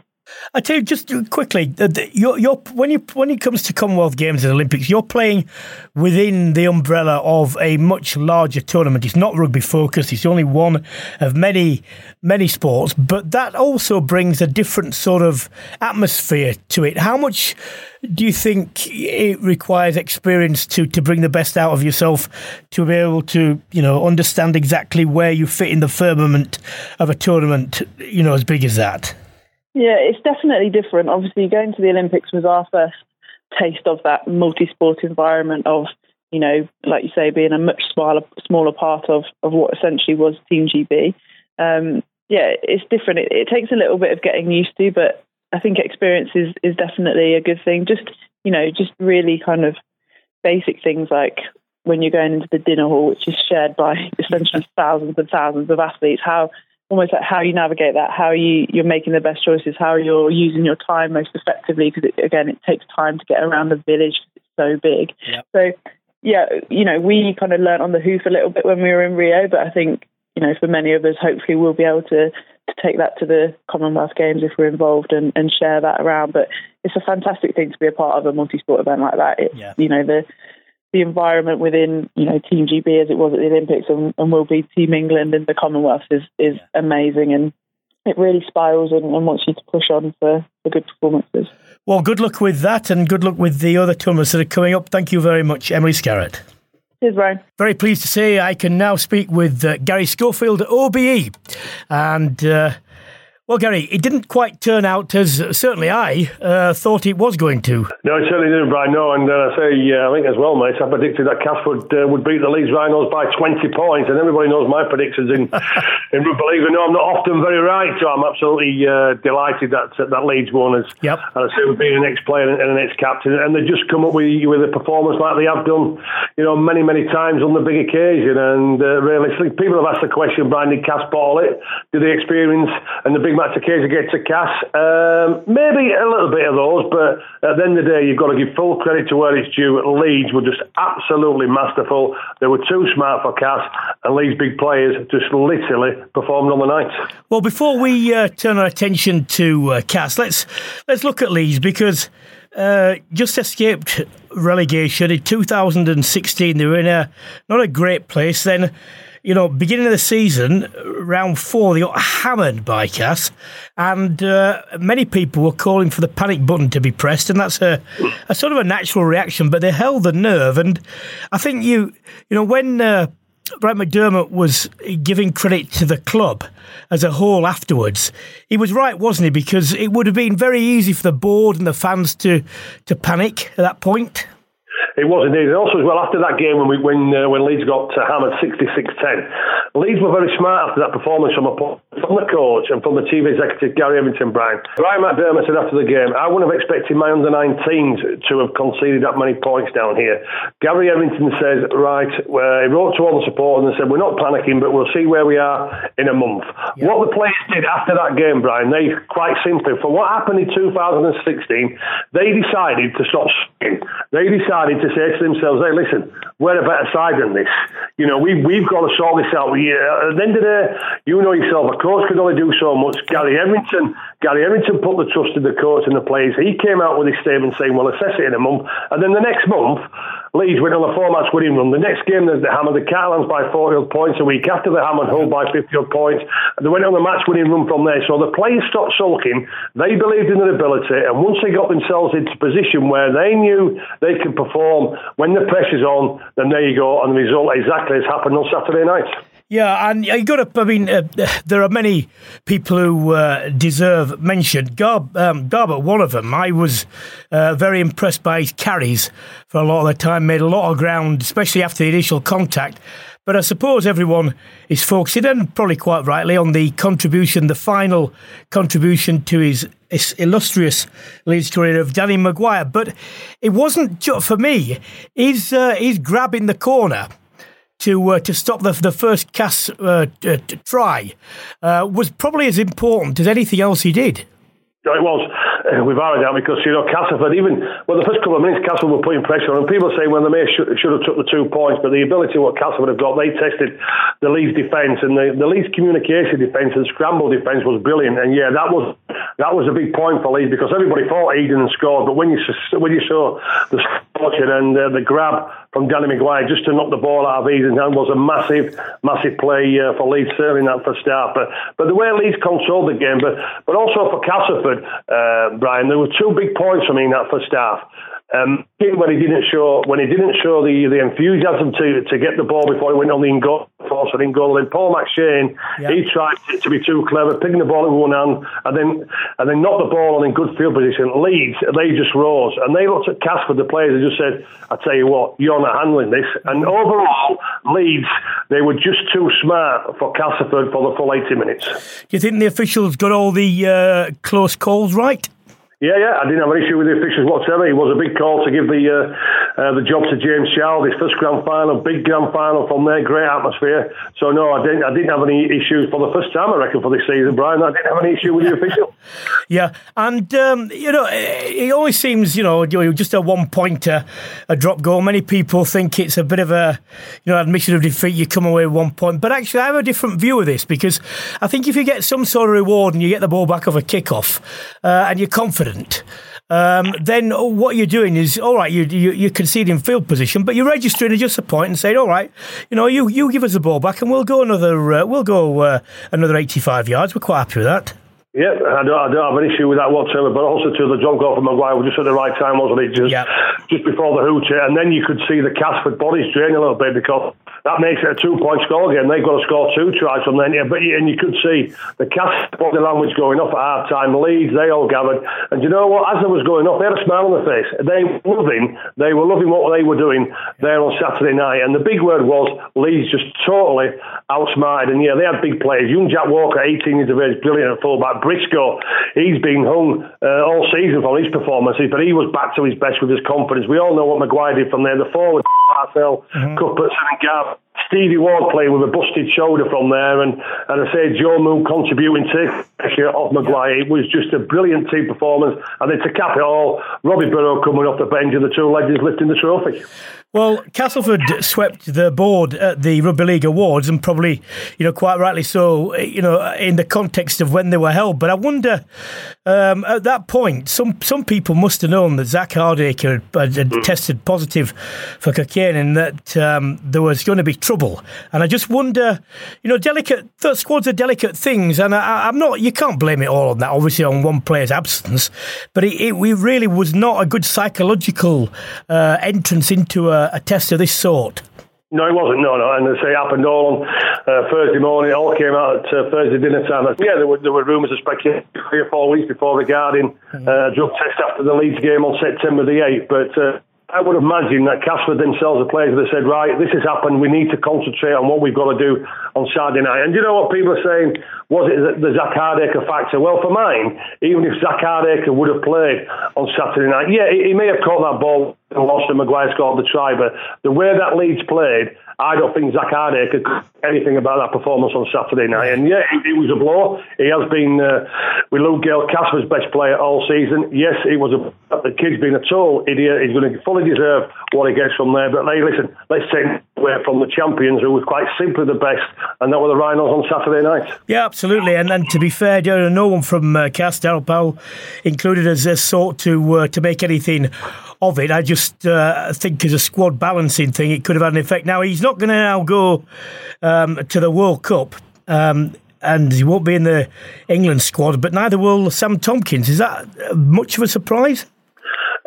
I tell you just quickly, you're, you're, when you when it comes to Commonwealth Games and Olympics, you're playing within the umbrella of a much larger tournament. It's not rugby focused. It's only one of many many sports, but that also brings a different sort of atmosphere to it. How much do you think it requires experience to to bring the best out of yourself to be able to you know understand exactly where you fit in the firmament of a tournament, you know, as big as that? Yeah, it's definitely different. Obviously, going to the Olympics was our first taste of that multi-sport environment of, you know, like you say, being a much smaller smaller part of, of what essentially was Team GB. Um, yeah, it's different. It, it, takes a little bit of getting used to, but I think experience is, is definitely a good thing. Just, you know, just really kind of basic things like when you're going into the dinner hall, which is shared by *laughs* essentially thousands and thousands of athletes, how almost like how you navigate that, how you you're making the best choices, how you're using your time most effectively. Because again, it takes time to get around the village. It's so big. Yep. So yeah, you know, we kind of learnt on the hoof a little bit when we were in Rio, but I think you know, for many of us, hopefully we'll be able to to take that to the Commonwealth Games if we're involved and, and share that around. But it's a fantastic thing to be a part of a multi-sport event like that. It's, Yeah. you know, the the environment within, you know, Team GB as it was at the Olympics and, and will be Team England and the Commonwealth is, is amazing and it really spirals and, and wants you to push on for, for good performances. Well, good luck with that and good luck with the other tournaments that are coming up. Thank you very much, Emily Scarratt. Cheers, Brian. Very pleased to say I can now speak with uh, Garry Schofield at OBE. And, uh, well, Garry, it didn't quite turn out as certainly I uh, thought it was going to. No, it certainly didn't, Brian. No, and uh, I say, uh, I think as well, mate, I predicted that Casford uh, would beat the Leeds Rhinos by 20 points, and everybody knows my predictions in, *laughs* in rugby league. Know I'm not often very right, so I'm absolutely uh, delighted that that Leeds won. As, Yep. And I say, being an ex-player and an ex-captain, and they just come up with, with a performance like they have done, you know, many, many times on the big occasion. And uh, realistically, people have asked the question, Brian, did Cass ball it? Did they experience and the big match occasion get to Cass? Um, maybe a little bit of those, but at the end of the day, you've got to give full credit to where it's due. Leeds were just absolutely masterful. They were too smart for Cass, and Leeds' big players just literally performed on the night. Well, before we uh, turn our attention to uh, Cass, let's let's look at Leeds because uh, just escaped relegation in 2016. They were in a not a great place. Then, you know, beginning of the season, round four, they got hammered by Cass, and uh, many people were calling for the panic button to be pressed, and that's a, a sort of a natural reaction. But they held the nerve, and I think you, you know, when. Uh, Brett McDermott was giving credit to the club as a whole afterwards. He was right, wasn't he? Because it would have been very easy for the board and the fans to to panic at that point. It was indeed. And also, as well, after that game when we when uh, when Leeds got uh, hammered 66-10, Leeds were very smart after that performance from, a, from the coach and from the chief executive, Gary Evington, Brian. Brian McDermott said after the game, I wouldn't have expected my under-19s to have conceded that many points down here. Gary Evington says, right, well, he wrote to all the supporters and said, we're not panicking, but we'll see where we are in a month. What the players did after that game, Brian, they quite simply, for what happened in 2016, they decided to stop speaking. They decided to say to themselves, hey, listen, we're a better side than this. You know, we, we've got to sort this out. Uh, at the end of the day, you know yourself, a coach can only do so much. Gary Evington, Gary Evington put the trust in the coach and the players. He came out with his statement saying, we'll assess it in a month. And then the next month, Leeds went on a four-match winning run. The next game, they hammered the Catalans by 40 odd points. A week after, they hammered Hull by 50 odd points. And they went on a match-winning run from there. So the players stopped sulking. They believed in their ability. And once they got themselves into position where they knew they could perform when the pressure's on, then there you go. And the result exactly has happened on Saturday night. Yeah, and you got to. I mean, uh, there are many people who uh, deserve mention. Garb, um, one of them. I was uh, very impressed by his carries for a lot of the time. Made a lot of ground, especially after the initial contact. But I suppose everyone is focusing, and probably quite rightly, on the contribution, the final contribution to his, his illustrious Leeds career of Danny McGuire. But it wasn't just for me. He's uh, he's grabbing the corner to uh, to stop the the first cast uh, t- t- try uh, was probably as important as anything else he did. It was uh, without a doubt because you know Castleford even well the first couple of minutes Castleford were putting pressure on and people saying well they may should, should have took the two points but the ability what Castleford have got they tested the Leeds defence and the, the Leeds communication defence and scramble defence was brilliant and yeah that was that was a big point for Leeds because everybody thought Eden scored but when you when you saw the fortune and uh, the grab from Danny McGuire just to knock the ball out of Eden's hand was a massive massive play uh, for Leeds certainly in that first half but but the way Leeds controlled the game but but also for Castleford uh, Brian, there were two big points for me in that first half. Um, when he didn't show when he didn't show the, the enthusiasm to to get the ball before he went on the in goal force and in goal. Then Paul McShane, Yeah. he tried to, to be too clever, picking the ball in one hand and then and then knocked the ball on in good field position. Leeds, they just rose and they looked at Casper, the players, and just said, "I tell you what, you're not handling this." And overall, Leeds, they were just too smart for Castleford for the full 80 minutes. Do you think the officials got all the uh, close calls right? Yeah, yeah, I didn't have an issue with the officials whatsoever. It was a big call to give the uh, uh, the job to James Child, his first grand final, big grand final from there, great atmosphere. So no, I didn't I didn't have any issues for the first time I reckon for this season, Brian. I didn't have any issue with the official. Yeah, and um, you know it always seems you know just a one pointer, a drop goal. Many people think it's a bit of a you know admission of defeat. You come away with one point, but actually I have a different view of this because I think if you get some sort of reward and you get the ball back of a kick-off uh, and you're confident, um, then what you're doing is all right. You, you you're conceding field position, but you're registering a just a point and saying, all right, you know, you you give us the ball back and we'll go another uh, we'll go uh, another 85 yards. We're quite happy with that. Yeah, I don't, I don't have an issue with that whatsoever. But also to the John Crawford McGuire was just at the right time, wasn't it? Just, just before the hooter, and then you could see the Casford bodies drain a little bit because that makes it a two-point score game. They've got to score two tries from then. Yeah, but and you could see the Casford body language going off at half time. Leeds, they all gathered, and you know what? As it was going off, they had a smile on their face. They were loving. They were loving what they were doing there on Saturday night. And the big word was Leeds just totally outsmarted. And yeah, they had big players. Young Jack Walker, 18 years of age, brilliant at fullback. Briscoe, he's been hung uh, all season for his performances, but he was back to his best with his confidence. We all know what McGuire did from there. The forward, Marcel, mm-hmm. Cuthbertson and Garb. Stevie Ward playing with a busted shoulder from there, and, and I say Joe Moon contributing to pressure off McGuire. It was just a brilliant team performance. And then to cap it all, Robbie Burrow coming off the bench and the two legends lifting the trophy. Well, Castleford swept the board at the Rugby League Awards, and probably, you know, quite rightly so, you know, in the context of when they were held. But I wonder, um, at that point, some some people must have known that Zak Hardaker had, had mm. tested positive for cocaine and that um, there was going to be trouble. And I just wonder, you know, delicate squads are delicate things, and I, am not. You can't blame it all on that, obviously, on one player's absence. But it, it really was not a good psychological uh, entrance into a a, test of this sort? No, it wasn't. No, no. And they say it happened all on uh, Thursday morning. It all came out at uh, Thursday dinner time. Yeah, there were, there were rumours of speculation three or four weeks before regarding mm-hmm. uh, drug test after the Leeds game on September the 8th. But uh, I would imagine that Casper themselves, the players, have said, right, this has happened. We need to concentrate on what we've got to do on Saturday night. And you know what people are saying? Was it the Zak Hardaker factor? Well, for mine, even if Zak Hardaker would have played on Saturday night, yeah, he, he may have caught that ball and lost and McGuire scored the try, but the way that Leeds played, I don't think Zak Hardaker could anything about that performance on Saturday night. And yeah, it, it was a blow. He has been, uh, with Luke Gale, Casper's best player all season. Yes, it was a, the kid's been a total idiot. He's going to fully deserve what he gets from there. But hey, listen, let's take away from the champions who was quite simply the best, and that were the Rhinos on Saturday night. Yeah, absolutely. And then to be fair, no one from uh, Powell included, as a sought to uh, to make anything of it. I just uh, think as a squad balancing thing, it could have had an effect. Now he's not going to now go um, to the World Cup. Um, and he won't be in the England squad, but neither will Sam Tomkins. Is that much of a surprise?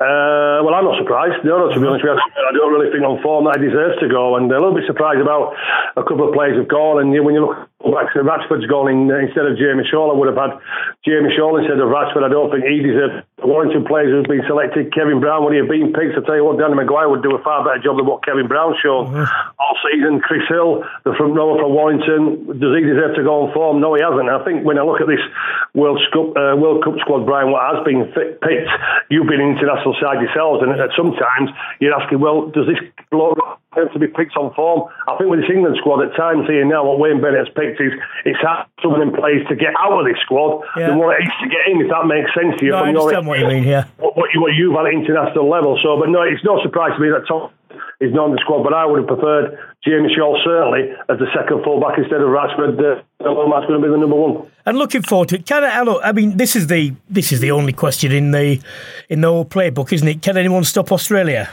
Uh, well, I'm not surprised. No, no, to be honest with you, I don't really think on form that he deserves to go. And a little bit surprised about a couple of players have gone. And when you look to Ratchford's gone in, instead of Jamie Shaul, I would have had Jamie Shaul instead of Ratchford. I don't think he deserves. Warrington players who've been selected. Kevin Brown, would he have been picked? I tell you what, Danny McGuire would do a far better job than what Kevin Brown showed mm-hmm. all season. Chris Hill, the front rower for Warrington, does he deserve to go on form? No, he hasn't. I think when I look at this World Cup, uh, World Cup squad, Brian, what has been picked, you've been international side yourselves, and at sometimes you're asking, well, does this bloke to be picked on form. I think with this England squad at times here now, what Wayne Bennett has picked is it's hard someone in place to get out of this squad yeah. than what it is to get in, if that makes sense to you. No, I understand what you mean here. What, what, you, what you've had at international level. So, but no, it's no surprise to me that Tom is not in the squad, but I would have preferred Jamie Shaul certainly as the second fullback instead of Ratchford. Uh, that's going to be the number one. And looking forward to it. Can I, I mean, this is the this is the only question in the in the whole playbook, isn't it? Can anyone stop Australia?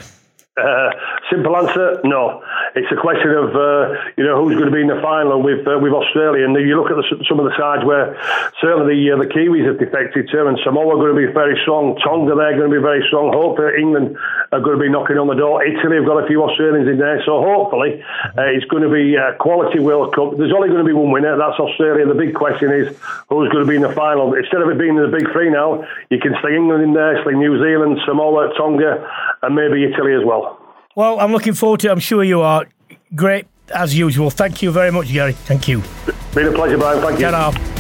Uh, *laughs* simple answer: no. It's a question of uh, you know who's going to be in the final with uh, with Australia. And you look at the, some of the sides where certainly the uh, the Kiwis have defected to, and Samoa are going to be very strong. Tonga they're going to be very strong. Hopefully England are going to be knocking on the door. Italy have got a few Australians in there, so hopefully uh, it's going to be a quality World Cup. There's only going to be one winner. That's Australia. The big question is who's going to be in the final. Instead of it being the big three now, you can stay England in there, stay New Zealand, Samoa, Tonga, and maybe Italy as well. Well, I'm looking forward to it. I'm sure you are. Great as usual. Thank you very much, Garry. Thank you. Been a pleasure, Brian. Thank you. ta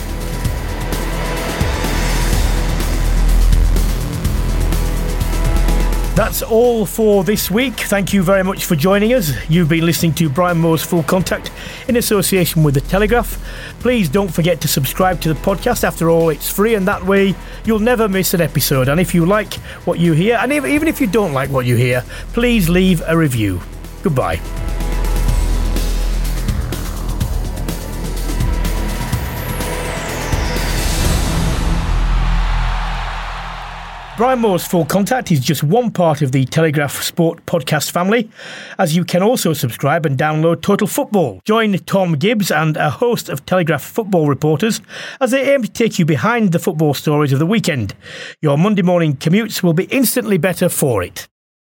That's all for this week. Thank you very much for joining us. You've been listening to Brian Moore's Full Contact in association with The Telegraph. Please don't forget to subscribe to the podcast. After all, it's free, and that way you'll never miss an episode. And if you like what you hear, and even if you don't like what you hear, please leave a review. Goodbye. Brian Moore's Full Contact is just one part of the Telegraph Sport podcast family, as you can also subscribe and download Total Football. Join Tom Gibbs and a host of Telegraph football reporters as they aim to take you behind the football stories of the weekend. Your Monday morning commutes will be instantly better for it.